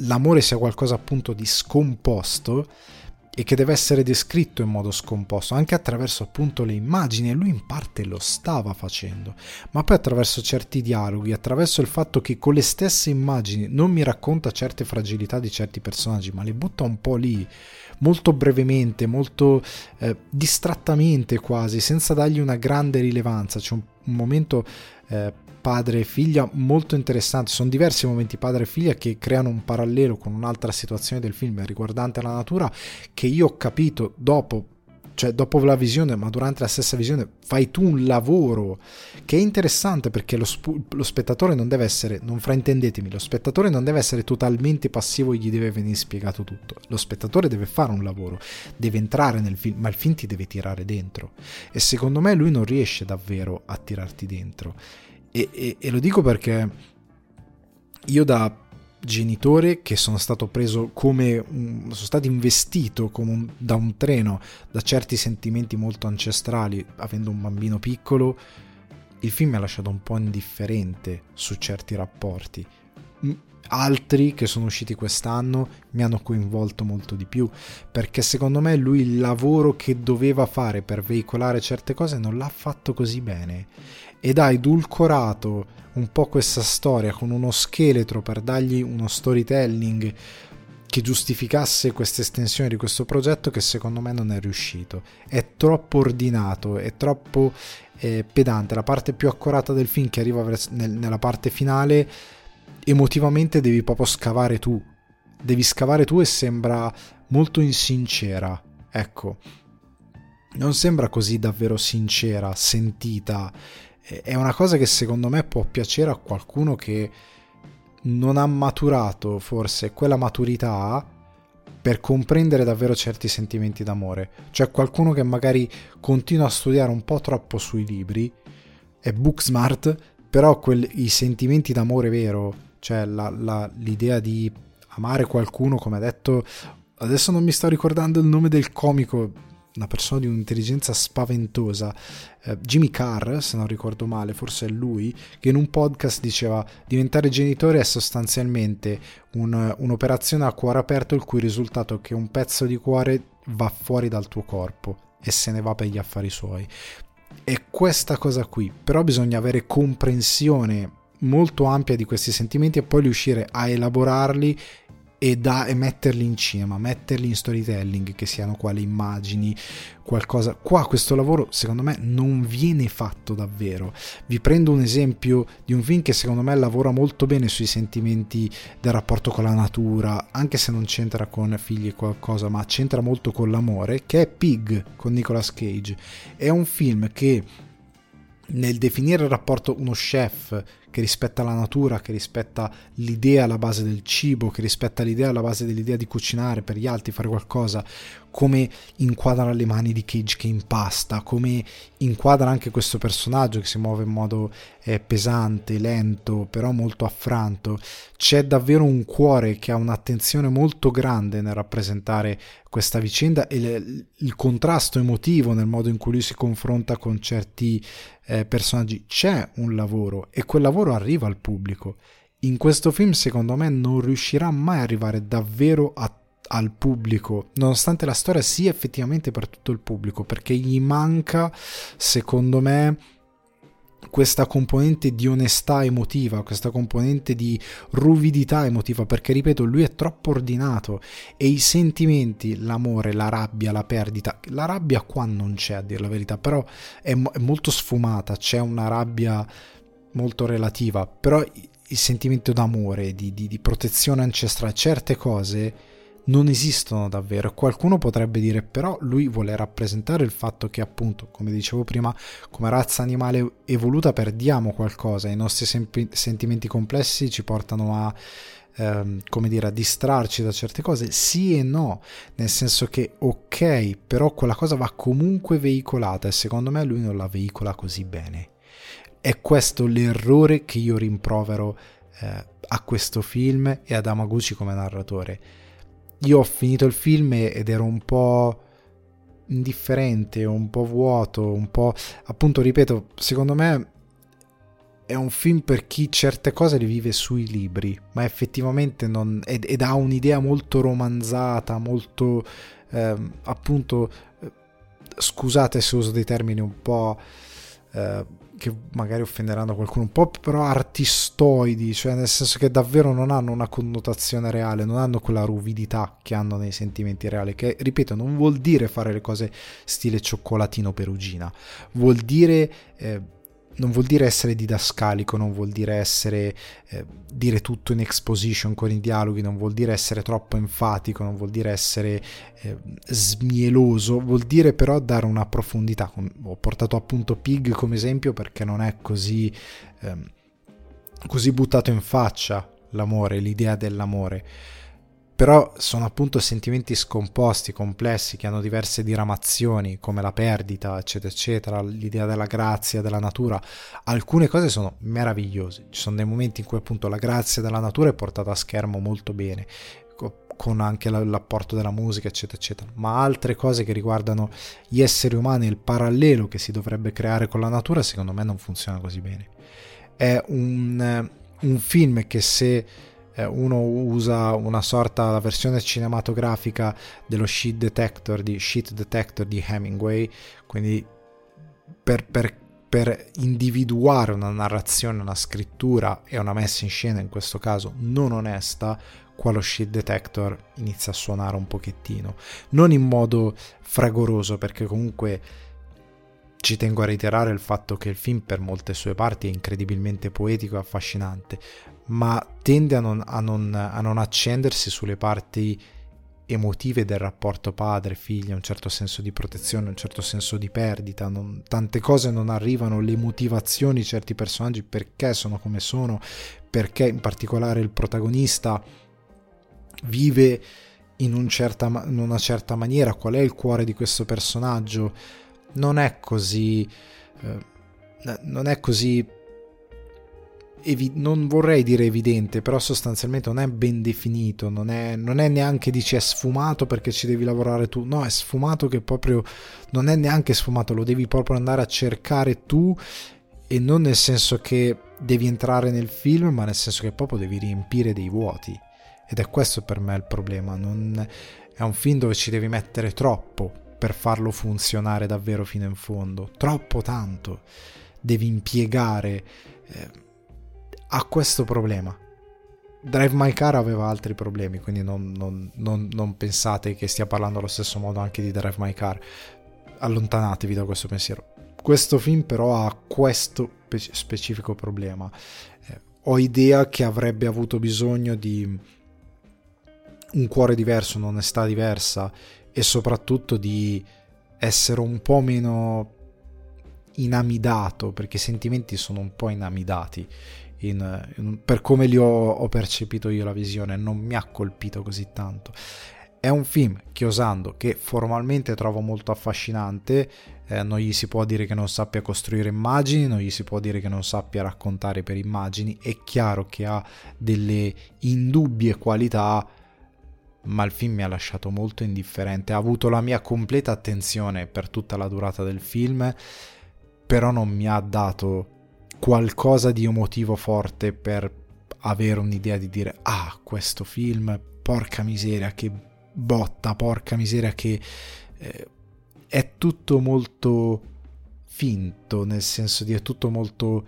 l'amore sia qualcosa appunto di scomposto e che deve essere descritto in modo scomposto anche attraverso appunto le immagini e lui in parte lo stava facendo. Ma poi attraverso certi dialoghi attraverso il fatto che con le stesse immagini non mi racconta certe fragilità di certi personaggi ma le butta un po' lì molto brevemente molto eh, distrattamente quasi senza dargli una grande rilevanza. C'è un, un momento eh, padre e figlia molto interessante. Sono diversi momenti padre e figlia che creano un parallelo con un'altra situazione del film riguardante la natura che io ho capito dopo cioè dopo la visione, ma durante la stessa visione, fai tu un lavoro che è interessante perché lo, sp- lo, spettatore non deve essere, non fraintendetemi, lo spettatore non deve essere totalmente passivo e gli deve venire spiegato tutto. Lo spettatore deve fare un lavoro, deve entrare nel film, ma il film ti deve tirare dentro. E secondo me lui non riesce davvero a tirarti dentro. E, e, e lo dico perché io da genitore che sono stato preso come sono stato investito un, da un treno da certi sentimenti molto ancestrali avendo un bambino piccolo il film mi ha lasciato un po' indifferente su certi rapporti altri che sono usciti quest'anno mi hanno coinvolto molto di più perché secondo me lui il lavoro che doveva fare per veicolare certe cose non l'ha fatto così bene ed ha edulcorato un po' questa storia con uno scheletro per dargli uno storytelling che giustificasse questa estensione di questo progetto che secondo me non è riuscito. È troppo ordinato, è troppo eh, pedante. La parte più accurata del film che arriva nel, nella parte finale, emotivamente devi proprio scavare tu. Devi scavare tu e sembra molto insincera. Ecco, non sembra così davvero sincera, sentita. È una cosa che secondo me può piacere a qualcuno che non ha maturato forse quella maturità per comprendere davvero certi sentimenti d'amore. Cioè qualcuno che magari continua a studiare un po' troppo sui libri, è book smart, però quel, i sentimenti d'amore vero, cioè la, la, l'idea di amare qualcuno, come ha detto, adesso non mi sto ricordando il nome del comico, una persona di un'intelligenza spaventosa, eh, Jimmy Carr, se non ricordo male, forse è lui, che in un podcast diceva diventare genitore è sostanzialmente un, un'operazione a cuore aperto il cui risultato è che un pezzo di cuore va fuori dal tuo corpo e se ne va per gli affari suoi. E questa cosa qui, però bisogna avere comprensione molto ampia di questi sentimenti e poi riuscire a elaborarli e, da, e metterli in cinema, metterli in storytelling, che siano quali immagini, qualcosa. Qua questo lavoro secondo me non viene fatto davvero. Vi prendo un esempio di un film che secondo me lavora molto bene sui sentimenti del rapporto con la natura, anche se non c'entra con figli e qualcosa, ma c'entra molto con l'amore, che è Pig con Nicolas Cage. È un film che nel definire il rapporto uno chef che rispetta la natura, che rispetta l'idea alla base del cibo, che rispetta l'idea alla base dell'idea di cucinare per gli altri, fare qualcosa, come inquadra le mani di Cage che impasta, come inquadra anche questo personaggio che si muove in modo eh, pesante, lento, però molto affranto. C'è davvero un cuore che ha un'attenzione molto grande nel rappresentare questa vicenda e il, il contrasto emotivo nel modo in cui lui si confronta con certi eh, personaggi. C'è un lavoro e quel lavoro arriva al pubblico. In questo film, secondo me, non riuscirà mai ad arrivare davvero a al pubblico, nonostante la storia sia effettivamente per tutto il pubblico, perché gli manca, secondo me, questa componente di onestà emotiva, questa componente di ruvidità emotiva, perché ripeto, lui è troppo ordinato e i sentimenti, l'amore, la rabbia, la perdita, la rabbia qua non c'è a dire la verità, però è, è molto sfumata, c'è una rabbia molto relativa, però il sentimento d'amore, di, di, di protezione ancestrale, certe cose non esistono davvero. Qualcuno potrebbe dire però lui vuole rappresentare il fatto che appunto, come dicevo prima, come razza animale evoluta perdiamo qualcosa, i nostri sempi- sentimenti complessi ci portano a ehm, come dire, a distrarci da certe cose, sì e no, nel senso che ok, però quella cosa va comunque veicolata e secondo me lui non la veicola così bene. È questo l'errore che io rimprovero eh, a questo film e ad Amaguchi come narratore io ho finito il film ed ero un po' indifferente, un po' vuoto, un po'... appunto, ripeto, secondo me è un film per chi certe cose le vive sui libri, ma effettivamente non... ed, ed ha un'idea molto romanzata, molto... Eh, appunto... Scusate se uso dei termini un po'... Eh, che magari offenderanno qualcuno un po', però artistoidi, cioè nel senso che davvero non hanno una connotazione reale, non hanno quella ruvidità che hanno nei sentimenti reali, che ripeto non vuol dire fare le cose stile cioccolatino perugina, vuol dire... Eh, non vuol dire essere didascalico, non vuol dire essere eh, dire tutto in exposition con i dialoghi, non vuol dire essere troppo enfatico, non vuol dire essere eh, smieloso, vuol dire però dare una profondità. Ho portato appunto Pig come esempio perché non è così, eh, così buttato in faccia l'amore, l'idea dell'amore però sono appunto sentimenti scomposti, complessi, che hanno diverse diramazioni, come la perdita, eccetera, eccetera, l'idea della grazia, della natura. Alcune cose sono meravigliose, ci sono dei momenti in cui appunto la grazia della natura è portata a schermo molto bene, con anche l'apporto della musica, eccetera, eccetera, ma altre cose che riguardano gli esseri umani, il parallelo che si dovrebbe creare con la natura, secondo me non funziona così bene. È un, un film che se eh, uno usa una sorta, la versione cinematografica dello shit detector di, shit detector di Hemingway, quindi per, per, per individuare una narrazione, una scrittura e una messa in scena in questo caso non onesta, qua lo shit detector inizia a suonare un pochettino, non in modo fragoroso perché comunque ci tengo a reiterare il fatto che il film per molte sue parti è incredibilmente poetico e affascinante, ma tende a non, a non, a non accendersi sulle parti emotive del rapporto padre-figlio, un certo senso di protezione, un certo senso di perdita, non, tante cose non arrivano, le motivazioni di certi personaggi, perché sono come sono, perché in particolare il protagonista vive in, un certa, in una certa maniera, qual è il cuore di questo personaggio, non è così... Eh, non è così evi- non vorrei dire evidente, però sostanzialmente non è ben definito, non è, non è neanche dici è sfumato perché ci devi lavorare tu, no, è sfumato che proprio non è neanche sfumato, lo devi proprio andare a cercare tu e non nel senso che devi entrare nel film, ma nel senso che proprio devi riempire dei vuoti. Ed è questo per me il problema, non è un film dove ci devi mettere troppo per farlo funzionare davvero fino in fondo, troppo tanto. Devi impiegare eh, ha questo problema. Drive My Car aveva altri problemi, quindi non, non, non, non, pensate che stia parlando allo stesso modo anche di Drive My Car. Allontanatevi da questo pensiero. Questo film però ha questo specifico problema. Eh, ho idea che avrebbe avuto bisogno di un cuore diverso, un'onestà diversa e soprattutto di essere un po' meno inamidato, perché i sentimenti sono un po' inamidati in, in, per come li ho, ho, percepito io la visione, non mi ha colpito così tanto. È un film che osando, che formalmente trovo molto affascinante, eh, non gli si può dire che non sappia costruire immagini, non gli si può dire che non sappia raccontare per immagini, è chiaro che ha delle indubbie qualità, ma il film mi ha lasciato molto indifferente, ha avuto la mia completa attenzione per tutta la durata del film, però non mi ha dato qualcosa di emotivo forte per avere un'idea di dire ah questo film porca miseria che botta porca miseria che eh, è tutto molto finto nel senso di è tutto molto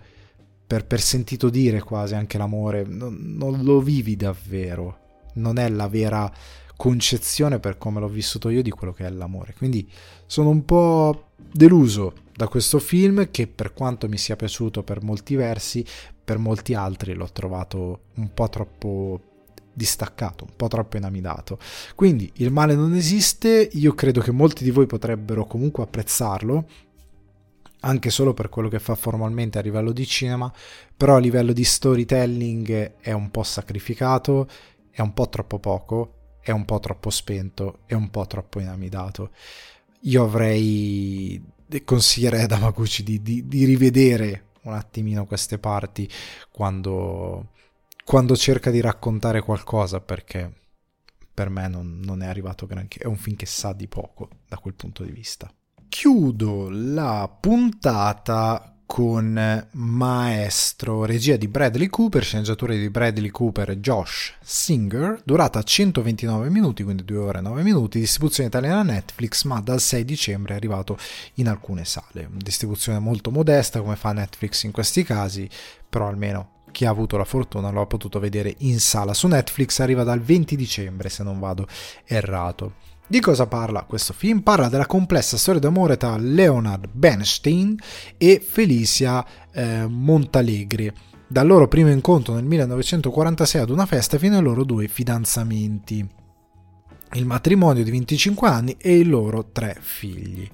per, per sentito dire quasi anche l'amore non, non lo vivi davvero non è la vera concezione per come l'ho vissuto io di quello che è l'amore quindi sono un po' deluso da questo film che per quanto mi sia piaciuto per molti versi, per molti altri l'ho trovato un po' troppo distaccato, un po' troppo inamidato. Quindi il male non esiste, io credo che molti di voi potrebbero comunque apprezzarlo, anche solo per quello che fa formalmente a livello di cinema, però a livello di storytelling è un po' sacrificato, è un po' troppo poco, è un po' troppo spento, è un po' troppo inamidato. Io avrei consiglierei ad Amaguchi di, di, di, rivedere un attimino queste parti quando, quando, cerca di raccontare qualcosa perché per me non, non è arrivato granché è un film che sa di poco da quel punto di vista. Chiudo la puntata con Maestro, regia di Bradley Cooper, sceneggiatura di Bradley Cooper e Josh Singer, durata 129 minuti, quindi 2 ore e 9 minuti, distribuzione italiana Netflix, ma dal 6 dicembre è arrivato in alcune sale. Distribuzione molto modesta come fa Netflix in questi casi, però almeno chi ha avuto la fortuna lo ha potuto vedere in sala su Netflix, arriva dal 20 dicembre se non vado errato. Di cosa parla questo film? Parla della complessa storia d'amore tra Leonard Bernstein e Felicia eh, Montalegre, dal loro primo incontro nel 1946 ad una festa fino ai loro due fidanzamenti, il matrimonio di 25 anni e i loro tre figli.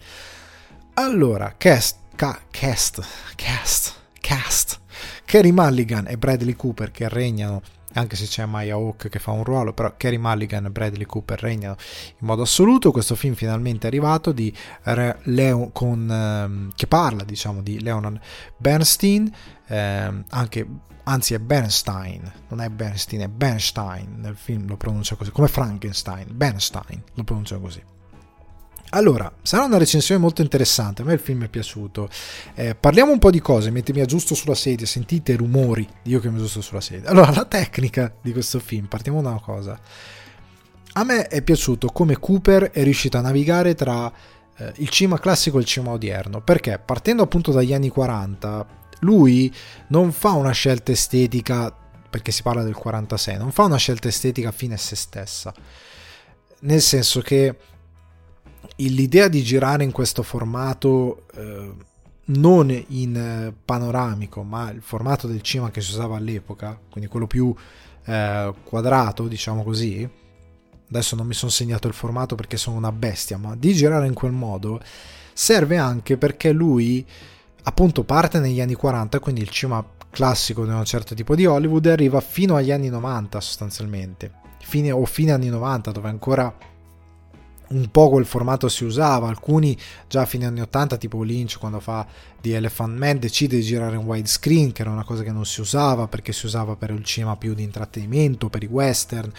Allora, cast, ca, cast, cast, cast, Kerry Mulligan e Bradley Cooper che regnano anche se c'è Maya Hawk che fa un ruolo, però Kerry Mulligan e Bradley Cooper regnano in modo assoluto. Questo film finalmente è arrivato di Leo, con, ehm, che parla diciamo di Leonard Bernstein, ehm, anche, anzi è Bernstein, non è Bernstein, è Bernstein nel film lo pronuncia così, come Frankenstein, Bernstein lo pronuncia così. Allora, sarà una recensione molto interessante, a me il film è piaciuto. Eh, parliamo un po' di cose, mettimi giusto sulla sedia, sentite rumori io che mi giusto sulla sedia. Allora, la tecnica di questo film, partiamo da una cosa. A me è piaciuto come Cooper è riuscito a navigare tra eh, il cinema classico e il cinema odierno, perché partendo appunto dagli anni 40, lui non fa una scelta estetica perché si parla del 46, non fa una scelta estetica fine a se stessa, nel senso che l'idea di girare in questo formato eh, non in eh, panoramico, ma il formato del cinema che si usava all'epoca, quindi quello più eh, quadrato, diciamo così. Adesso non mi sono segnato il formato perché sono una bestia, ma di girare in quel modo serve anche perché lui appunto parte negli anni 40, quindi il cinema classico di un certo tipo di Hollywood arriva fino agli anni 90 sostanzialmente, fine, o fine anni 90 dove ancora un po' quel formato si usava, alcuni già a fine anni 80 tipo Lynch quando fa The Elephant Man decide di girare in widescreen che era una cosa che non si usava perché si usava per il cinema più di intrattenimento, per i western,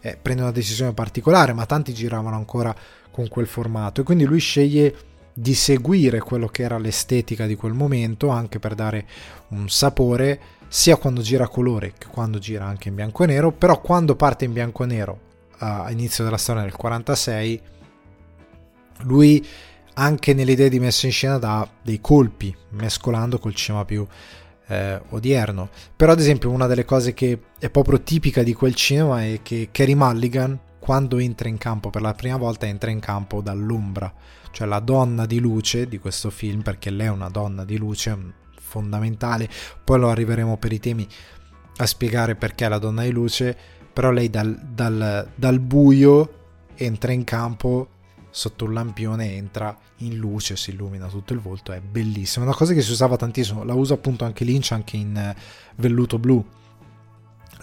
eh, prende una decisione particolare ma tanti giravano ancora con quel formato. E quindi lui sceglie di seguire quello che era l'estetica di quel momento anche per dare un sapore sia quando gira a colore che quando gira anche in bianco e nero. Però quando parte in bianco e nero a inizio della storia nel 46 lui anche nelle idee di messa in scena dà dei colpi, mescolando col cinema più eh, odierno. Però, ad esempio, una delle cose che è proprio tipica di quel cinema è che Carrie Mulligan, quando entra in campo per la prima volta, entra in campo dall'ombra, cioè la donna di luce di questo film, perché lei è una donna di luce mm, fondamentale. Poi lo arriveremo per i temi a spiegare perché è la donna di luce, però lei dal, dal, dal buio entra in campo sotto un lampione entra in luce, si illumina tutto il volto, è bellissimo. È una cosa che si usava tantissimo, la usa appunto anche Lynch anche in eh, velluto blu.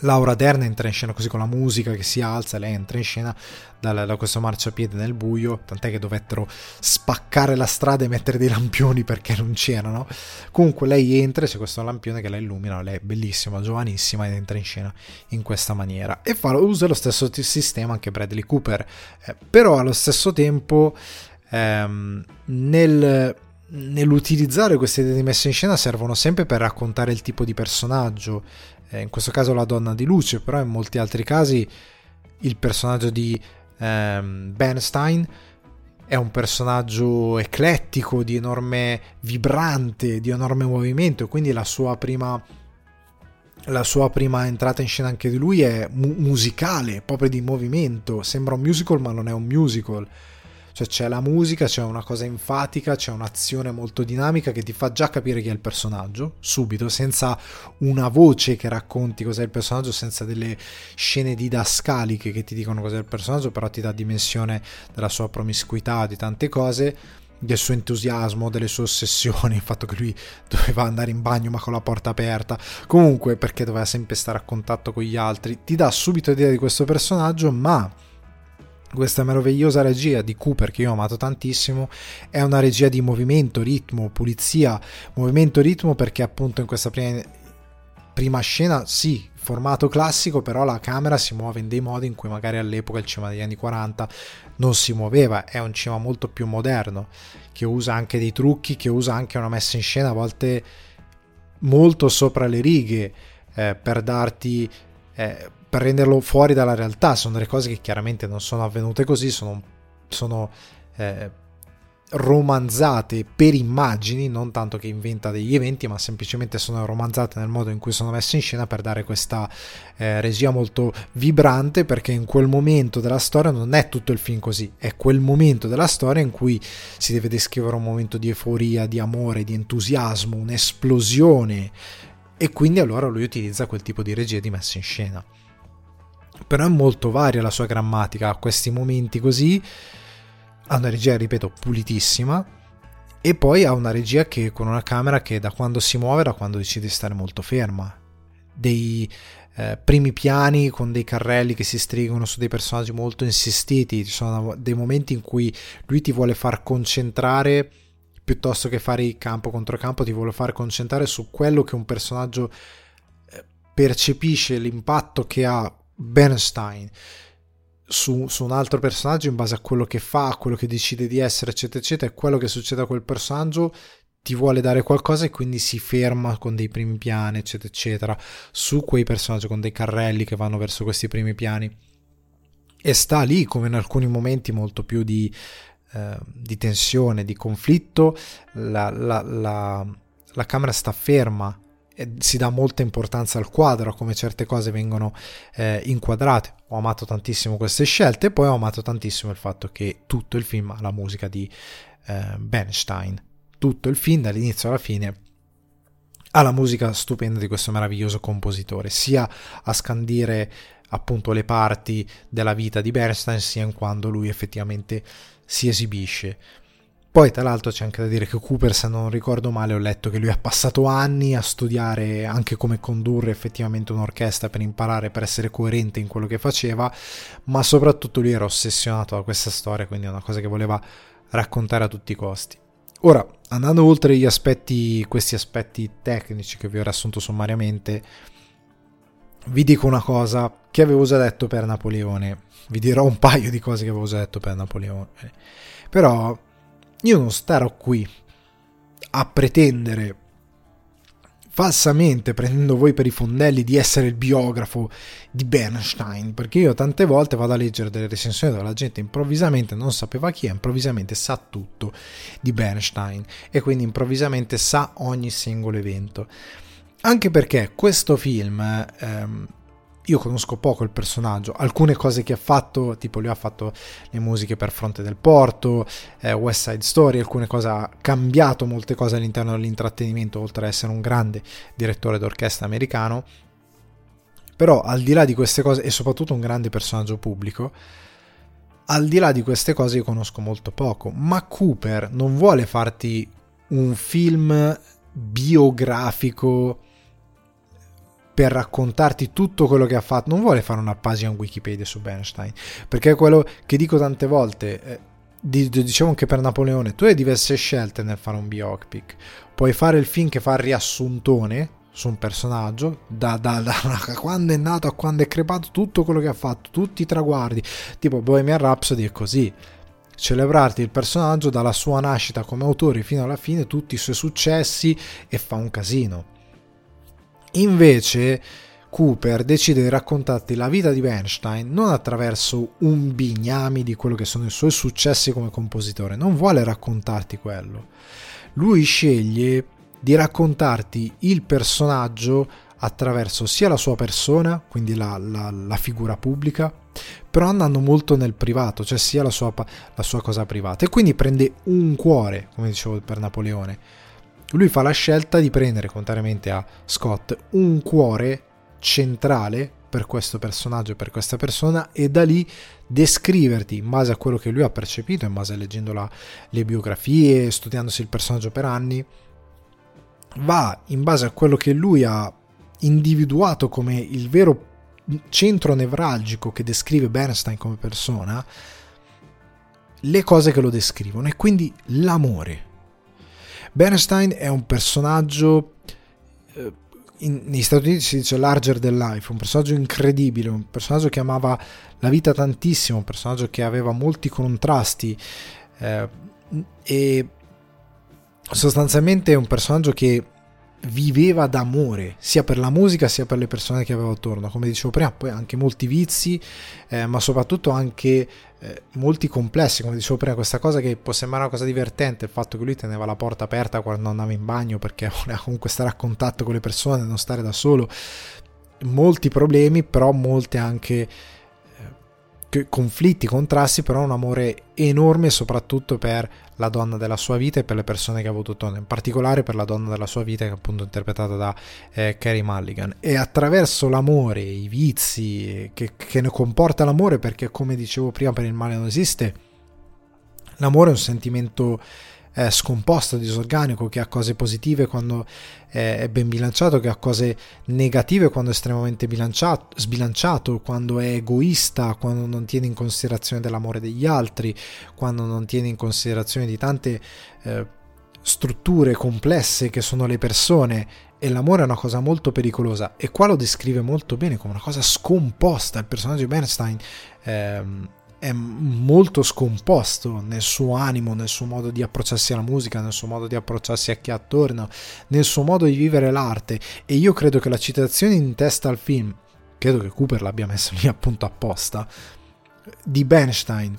Laura Dern entra in scena così con la musica che si alza, lei entra in scena da, da questo marciapiede nel buio, tant'è che dovettero spaccare la strada e mettere dei lampioni perché non c'erano. Comunque lei entra c'è questo lampione che la illumina, lei è bellissima, giovanissima ed entra in scena in questa maniera. E fa, usa lo stesso sistema anche Bradley Cooper, eh, però allo stesso tempo ehm, nel nell'utilizzare queste idee di messa in scena servono sempre per raccontare il tipo di personaggio, eh, in questo caso la donna di luce, però in molti altri casi il personaggio di ehm, Bernstein è un personaggio eclettico, di enorme vibrante, di enorme movimento, quindi la sua prima la sua prima entrata in scena anche di lui è mu- musicale, proprio di movimento, sembra un musical ma non è un musical cioè c'è la musica, c'è una cosa enfatica, c'è un'azione molto dinamica che ti fa già capire chi è il personaggio, subito, senza una voce che racconti cos'è il personaggio, senza delle scene didascaliche che ti dicono cos'è il personaggio, però ti dà dimensione della sua promiscuità, di tante cose del suo entusiasmo, delle sue ossessioni, <laughs> il fatto che lui doveva andare in bagno ma con la porta aperta, comunque perché doveva sempre stare a contatto con gli altri, ti dà subito idea di questo personaggio, ma questa meravigliosa regia di Cooper che io ho amato tantissimo è una regia di movimento, ritmo, pulizia, movimento, ritmo perché appunto in questa prima, prima scena sì, formato classico, però la camera si muove in dei modi in cui magari all'epoca il cinema degli anni 40 non si muoveva, è un cinema molto più moderno che usa anche dei trucchi, che usa anche una messa in scena a volte molto sopra le righe eh, per darti eh, per renderlo fuori dalla realtà. Sono delle cose che chiaramente non sono avvenute così, sono, sono eh, romanzate per immagini, non tanto che inventa degli eventi, ma semplicemente sono romanzate nel modo in cui sono messe in scena per dare questa eh, regia molto vibrante, perché in quel momento della storia non è tutto il film così, è quel momento della storia in cui si deve descrivere un momento di euforia, di amore, di entusiasmo, un'esplosione. E quindi allora lui utilizza quel tipo di regia di messa in scena però è molto varia la sua grammatica, ha questi momenti così, ha una regia, ripeto, pulitissima, e poi ha una regia che con una camera che da quando si muove, da quando decide di stare molto ferma, dei eh, primi piani con dei carrelli che si stringono su dei personaggi molto insistiti, ci sono dei momenti in cui lui ti vuole far concentrare piuttosto che fare il campo contro campo, ti vuole far concentrare su quello che un personaggio eh, percepisce l'impatto che ha Bernstein su, su, un altro personaggio in base a quello che fa, a quello che decide di essere, eccetera, eccetera, e quello che succede a quel personaggio ti vuole dare qualcosa e quindi si ferma con dei primi piani, eccetera, eccetera, su quei personaggi con dei carrelli che vanno verso questi primi piani. E sta lì, come in alcuni momenti molto più di, eh, di tensione, di conflitto, la, la, la, la camera sta ferma si dà molta importanza al quadro, a come certe cose vengono eh, inquadrate. Ho amato tantissimo queste scelte e poi ho amato tantissimo il fatto che tutto il film ha la musica di eh, Bernstein. Tutto il film, dall'inizio alla fine, ha la musica stupenda di questo meraviglioso compositore, sia a scandire appunto le parti della vita di Bernstein, sia in quando lui effettivamente si esibisce. Poi, tra l'altro, c'è anche da dire che Cooper, se non ricordo male, ho letto che lui ha passato anni a studiare anche come condurre effettivamente un'orchestra per imparare, per essere coerente in quello che faceva, ma soprattutto lui era ossessionato da questa storia, quindi è una cosa che voleva raccontare a tutti i costi. Ora, andando oltre gli aspetti, questi aspetti tecnici che vi ho riassunto sommariamente, vi dico una cosa che avevo già detto per Napoleone. Vi dirò un paio di cose che avevo già detto per Napoleone. Però io non starò qui a pretendere falsamente prendendo voi per i fondelli di essere il biografo di Bernstein, perché io tante volte vado a leggere delle recensioni dove la gente improvvisamente non sapeva chi è, improvvisamente sa tutto di Bernstein e quindi improvvisamente sa ogni singolo evento. Anche perché questo film ehm, io conosco poco il personaggio, alcune cose che ha fatto, tipo lui ha fatto le musiche per Fronte del Porto, eh, West Side Story, alcune cose ha cambiato molte cose all'interno dell'intrattenimento, oltre ad essere un grande direttore d'orchestra americano. Però al di là di queste cose, e soprattutto un grande personaggio pubblico, al di là di queste cose io conosco molto poco, ma Cooper non vuole farti un film biografico per raccontarti tutto quello che ha fatto. Non vuole fare una pagina Wikipedia su Bernstein, perché è quello che dico tante volte. Eh, dicevo anche per Napoleone, tu hai diverse scelte nel fare un biopic. Puoi fare il film che fa il riassuntone su un personaggio, da, da, da, <laughs> quando è nato a quando è crepato, tutto quello che ha fatto, tutti i traguardi, tipo Bohemian Rhapsody è così. Celebrarti il personaggio dalla sua nascita come autore fino alla fine, tutti i suoi successi e fa un casino Invece Cooper decide di raccontarti la vita di Bernstein non attraverso un bignami di quello che sono i suoi successi come compositore, non vuole raccontarti quello. Lui sceglie di raccontarti il personaggio attraverso sia la sua persona, quindi la, la, la figura pubblica, però andando molto nel privato, cioè sia la sua, la sua cosa privata. E quindi prende un cuore, come dicevo per Napoleone lui fa la scelta di prendere, contrariamente a Scott, un cuore centrale per questo personaggio, per questa persona e da lì descriverti in base a quello che lui ha percepito, in base a leggendo la, le biografie, studiandosi il personaggio per anni, va in base a quello che lui ha individuato come il vero centro nevralgico che descrive Bernstein come persona, le cose che lo descrivono e quindi l'amore Bernstein è un personaggio eh, in, negli Stati Uniti si dice larger than life, un personaggio incredibile, un personaggio che amava la vita tantissimo, un personaggio che aveva molti contrasti eh, e sostanzialmente è un personaggio che viveva d'amore sia per la musica sia per le persone che aveva attorno. Come dicevo prima poi anche molti vizi eh, ma soprattutto anche eh, molti complessi come dicevo prima questa cosa che può sembrare una cosa divertente il fatto che lui teneva la porta aperta quando andava in bagno perché <laughs> voleva comunque stare a contatto con le persone non stare da solo. Molti problemi però molte anche conflitti, contrasti, però un amore enorme soprattutto per la donna della sua vita e per le persone che ha avuto attorno, in particolare per la donna della sua vita che è appunto interpretata da eh, Carrie Mulligan. E attraverso l'amore, i vizi che, che ne comporta l'amore, perché come dicevo prima per il male non esiste, l'amore è un sentimento eh, scomposto, disorganico, che ha cose positive quando è ben bilanciato, che ha cose negative quando è estremamente bilanciato, sbilanciato, quando è egoista, quando non tiene in considerazione dell'amore degli altri, quando non tiene in considerazione di tante eh, strutture complesse che sono le persone. E l'amore è una cosa molto pericolosa. E qua lo descrive molto bene come una cosa scomposta. Il personaggio di Bernstein ehm, è molto scomposto nel suo animo, nel suo modo di approcciarsi alla musica, nel suo modo di approcciarsi a chi è attorno, nel suo modo di vivere l'arte. E io credo che la citazione in testa al film, credo che Cooper l'abbia messa lì appunto apposta, di Bernstein,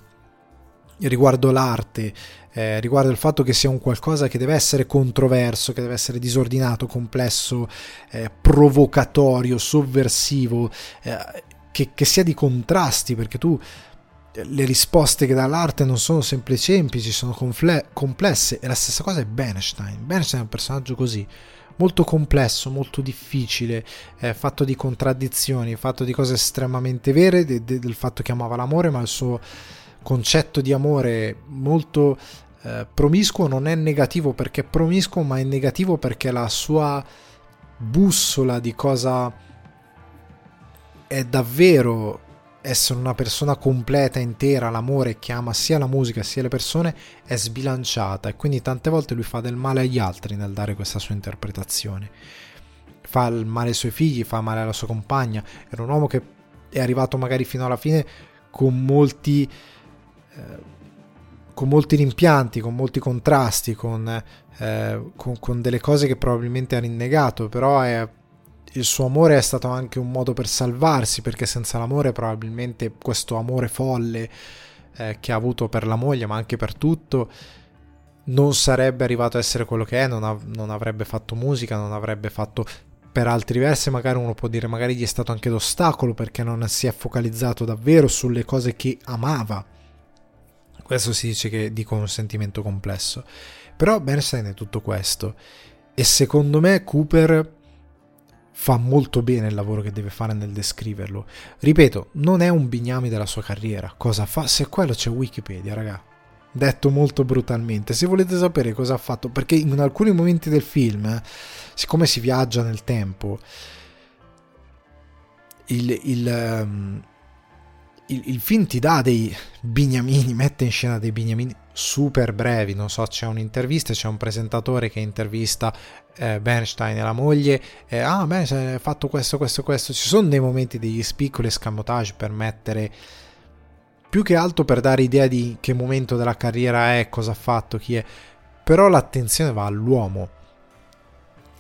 riguardo l'arte, eh, riguardo il fatto che sia un qualcosa che deve essere controverso, che deve essere disordinato, complesso, eh, provocatorio, sovversivo, eh, che, che, sia di contrasti, perché tu le risposte che dà l'arte non sono sempre semplici, sono confle- complesse. E la stessa cosa è Bernstein. Bernstein è un personaggio così, molto complesso, molto difficile, eh, fatto di contraddizioni, fatto di cose estremamente vere, de- de- del fatto che amava l'amore, ma il suo concetto di amore molto eh, promiscuo non è negativo perché è promiscuo, ma è negativo perché la sua bussola di cosa è davvero essere una persona completa, intera, l'amore che ama sia la musica sia le persone è sbilanciata e quindi tante volte lui fa del male agli altri nel dare questa sua interpretazione. Fa il male ai suoi figli, fa male alla sua compagna. Era un uomo che è arrivato magari fino alla fine con molti, eh, con molti rimpianti, con molti contrasti, con, eh, con, con delle cose che probabilmente ha rinnegato, però è il suo amore è stato anche un modo per salvarsi, perché senza l'amore probabilmente questo amore folle eh, che ha avuto per la moglie, ma anche per tutto, non sarebbe arrivato a essere quello che è, non, av- non avrebbe fatto musica, non avrebbe fatto per altri versi magari uno può dire magari gli è stato anche d'ostacolo perché non si è focalizzato davvero sulle cose che amava. Questo si dice che dico un sentimento complesso. Però Bernstein è tutto questo. E secondo me Cooper fa molto bene il lavoro che deve fare nel descriverlo. Ripeto, non è un bignami della sua carriera. Cosa fa? Se quello c'è Wikipedia, raga. Detto molto brutalmente. Se volete sapere cosa ha fatto, perché in alcuni momenti del film, siccome si viaggia nel tempo, il, il, um, il, il film ti dà dei bignamini, mette in scena dei bignamini super brevi, non so, c'è un'intervista, c'è un presentatore che intervista eh, Bernstein e la moglie, eh, ah Bernstein ha fatto questo, questo, questo, ci sono dei momenti degli piccoli escamotage per mettere più che altro per dare idea di che momento della carriera è, cosa ha fatto, chi è, però l'attenzione va all'uomo,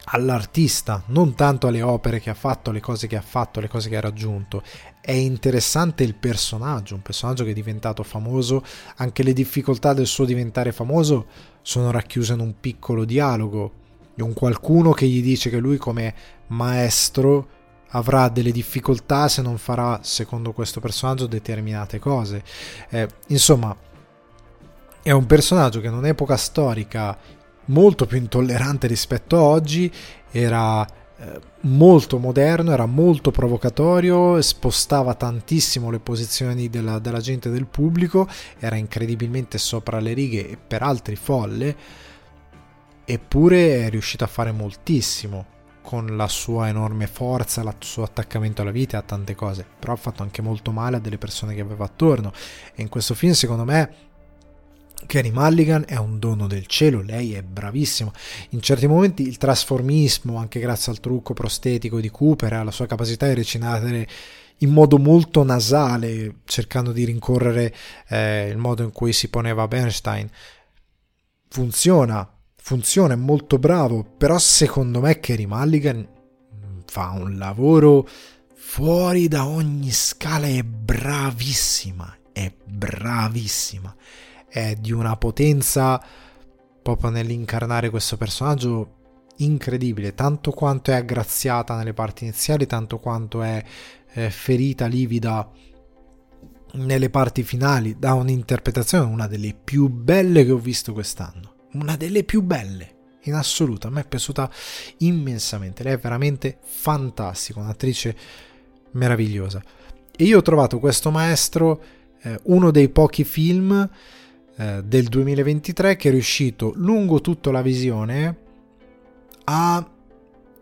all'artista, non tanto alle opere che ha fatto, le cose che ha fatto, le cose che ha raggiunto. È interessante il personaggio, un personaggio che è diventato famoso, anche le difficoltà del suo diventare famoso sono racchiuse in un piccolo dialogo, di un qualcuno che gli dice che lui come maestro avrà delle difficoltà se non farà, secondo questo personaggio, determinate cose. Eh, insomma, è un personaggio che in un'epoca storica molto più intollerante rispetto a oggi, era molto moderno, era molto provocatorio, spostava tantissimo le posizioni della, della gente del pubblico, era incredibilmente sopra le righe e per altri folle, eppure è riuscito a fare moltissimo con la sua enorme forza, il suo attaccamento alla vita e a tante cose, però ha fatto anche molto male a delle persone che aveva attorno. E in questo film secondo me Carrie Mulligan è un dono del cielo, lei è bravissima. In certi momenti il trasformismo, anche grazie al trucco prostetico di Cooper, alla sua capacità di recitare in modo molto nasale, cercando di rincorrere eh, il modo in cui si poneva Bernstein, funziona, funziona, è molto bravo, però secondo me Carrie Mulligan fa un lavoro fuori da ogni scala, è bravissima, è bravissima è di una potenza proprio nell'incarnare questo personaggio incredibile, tanto quanto è aggraziata nelle parti iniziali, tanto quanto è eh, ferita, livida nelle parti finali, da un'interpretazione una delle più belle che ho visto quest'anno, una delle più belle in assoluto, a me è piaciuta immensamente, lei è veramente fantastica, un'attrice meravigliosa. E io ho trovato questo maestro eh, uno dei pochi film eh, del 2023 che è riuscito lungo tutta la visione a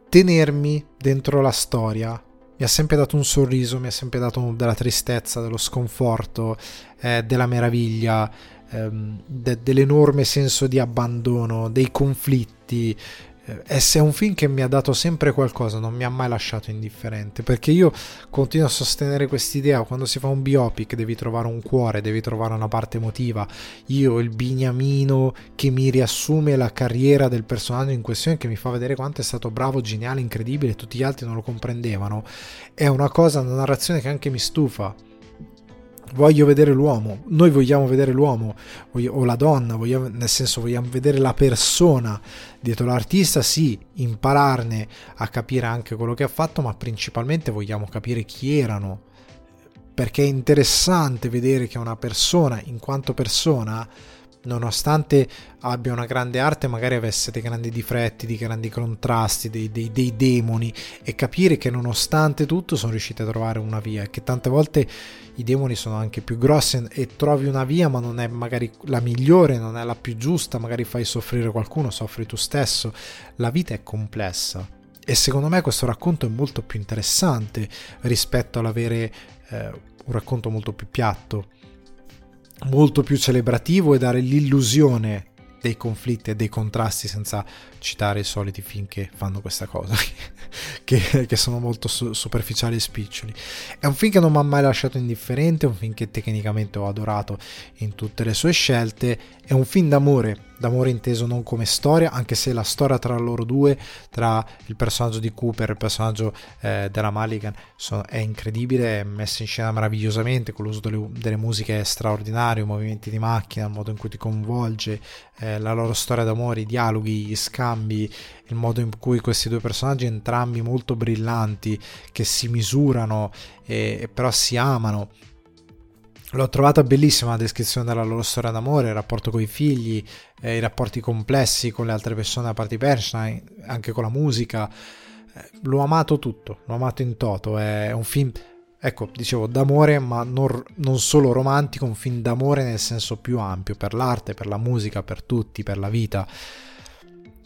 tenermi dentro la storia. Mi ha sempre dato un sorriso, mi ha sempre dato della tristezza, dello sconforto, eh, della meraviglia, ehm, de- dell'enorme senso di abbandono, dei conflitti, è un film che mi ha dato sempre qualcosa, non mi ha mai lasciato indifferente, perché io continuo a sostenere quest'idea, quando si fa un biopic devi trovare un cuore, devi trovare una parte emotiva, io il bignamino che mi riassume la carriera del personaggio in questione, che mi fa vedere quanto è stato bravo, geniale, incredibile, tutti gli altri non lo comprendevano, è una cosa, una narrazione che anche mi stufa, voglio vedere l'uomo, noi vogliamo vedere l'uomo o la donna, vogliamo, nel senso vogliamo vedere la persona dietro l'artista, sì, impararne a capire anche quello che ha fatto, ma principalmente vogliamo capire chi erano, perché è interessante vedere che una persona, in quanto persona, nonostante abbia una grande arte, magari avesse dei grandi difetti, dei grandi contrasti, dei, dei, dei demoni e capire che nonostante tutto sono riusciti a trovare una via che tante volte i demoni sono anche più grossi e trovi una via ma non è magari la migliore, non è la più giusta, magari fai soffrire qualcuno, soffri tu stesso, la vita è complessa. E secondo me questo racconto è molto più interessante rispetto all'avere eh, un racconto molto più piatto molto più celebrativo e dare l'illusione dei conflitti e dei contrasti senza citare i soliti film che fanno questa cosa, <laughs> che, che sono molto su, superficiali e spiccioli. È un film che non mi ha mai lasciato indifferente, è un film che tecnicamente ho adorato in tutte le sue scelte, è un film d'amore d'amore inteso non come storia, anche se la storia tra loro due, tra il personaggio di Cooper e il personaggio eh, della Mulligan, sono, è incredibile, è messa in scena meravigliosamente, con l'uso delle, delle musiche straordinarie, i movimenti di macchina, il modo in cui ti coinvolge, eh, la loro storia d'amore, i dialoghi, gli scambi, il modo in cui questi due personaggi, entrambi molto brillanti, che si misurano e, e però si amano L'ho trovata bellissima la descrizione della loro storia d'amore, il rapporto con i figli, eh, i rapporti complessi con le altre persone a parte Bernstein, anche con la musica. Eh, l'ho amato tutto, l'ho amato in toto. È un film, ecco, dicevo, d'amore, ma non, non solo romantico, un film d'amore nel senso più ampio, per l'arte, per la musica, per tutti, per la vita.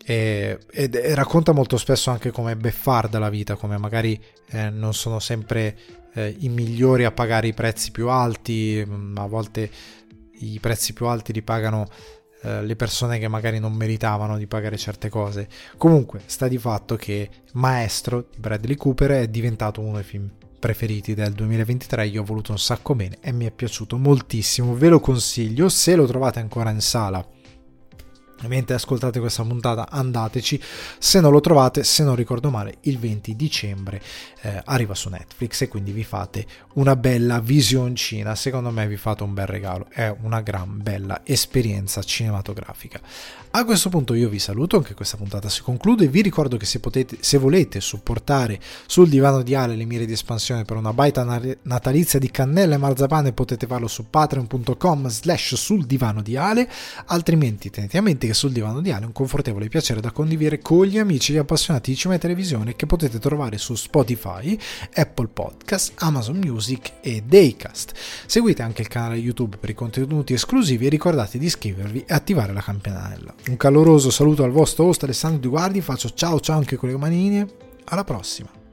E, e, e racconta molto spesso anche come beffarda la vita, come magari eh, non sono sempre eh, i migliori a pagare i prezzi più alti, mm, a volte i prezzi più alti li pagano eh, le persone che magari non meritavano di pagare certe cose. Comunque, sta di fatto che Maestro di Bradley Cooper è diventato uno dei film preferiti del 2023, io ho voluto un sacco bene e mi è piaciuto moltissimo, ve lo consiglio, se lo trovate ancora in sala mentre ascoltate questa puntata andateci. Se non lo trovate se non ricordo male il 20 dicembre eh, arriva su Netflix e quindi vi fate una bella visioncina. Secondo me vi fate un bel regalo. È una gran bella esperienza cinematografica. A questo punto io vi saluto anche questa puntata si conclude. Vi ricordo che se, potete, se volete supportare sul divano di Ale le mire di espansione per una baita natalizia di cannella e marzapane potete farlo su patreon.com slash sul divano di Ale. Altrimenti tenete a mente che sul divano di Ale un confortevole piacere da condividere con gli amici e gli appassionati di cinema e televisione che potete trovare su Spotify, Apple Podcast, Amazon Music e Daycast. Seguite anche il canale YouTube per i contenuti esclusivi e ricordate di iscrivervi e attivare la campanella. Un caloroso saluto al vostro host Alessandro Di Guardi, faccio ciao ciao anche con le manine, alla prossima!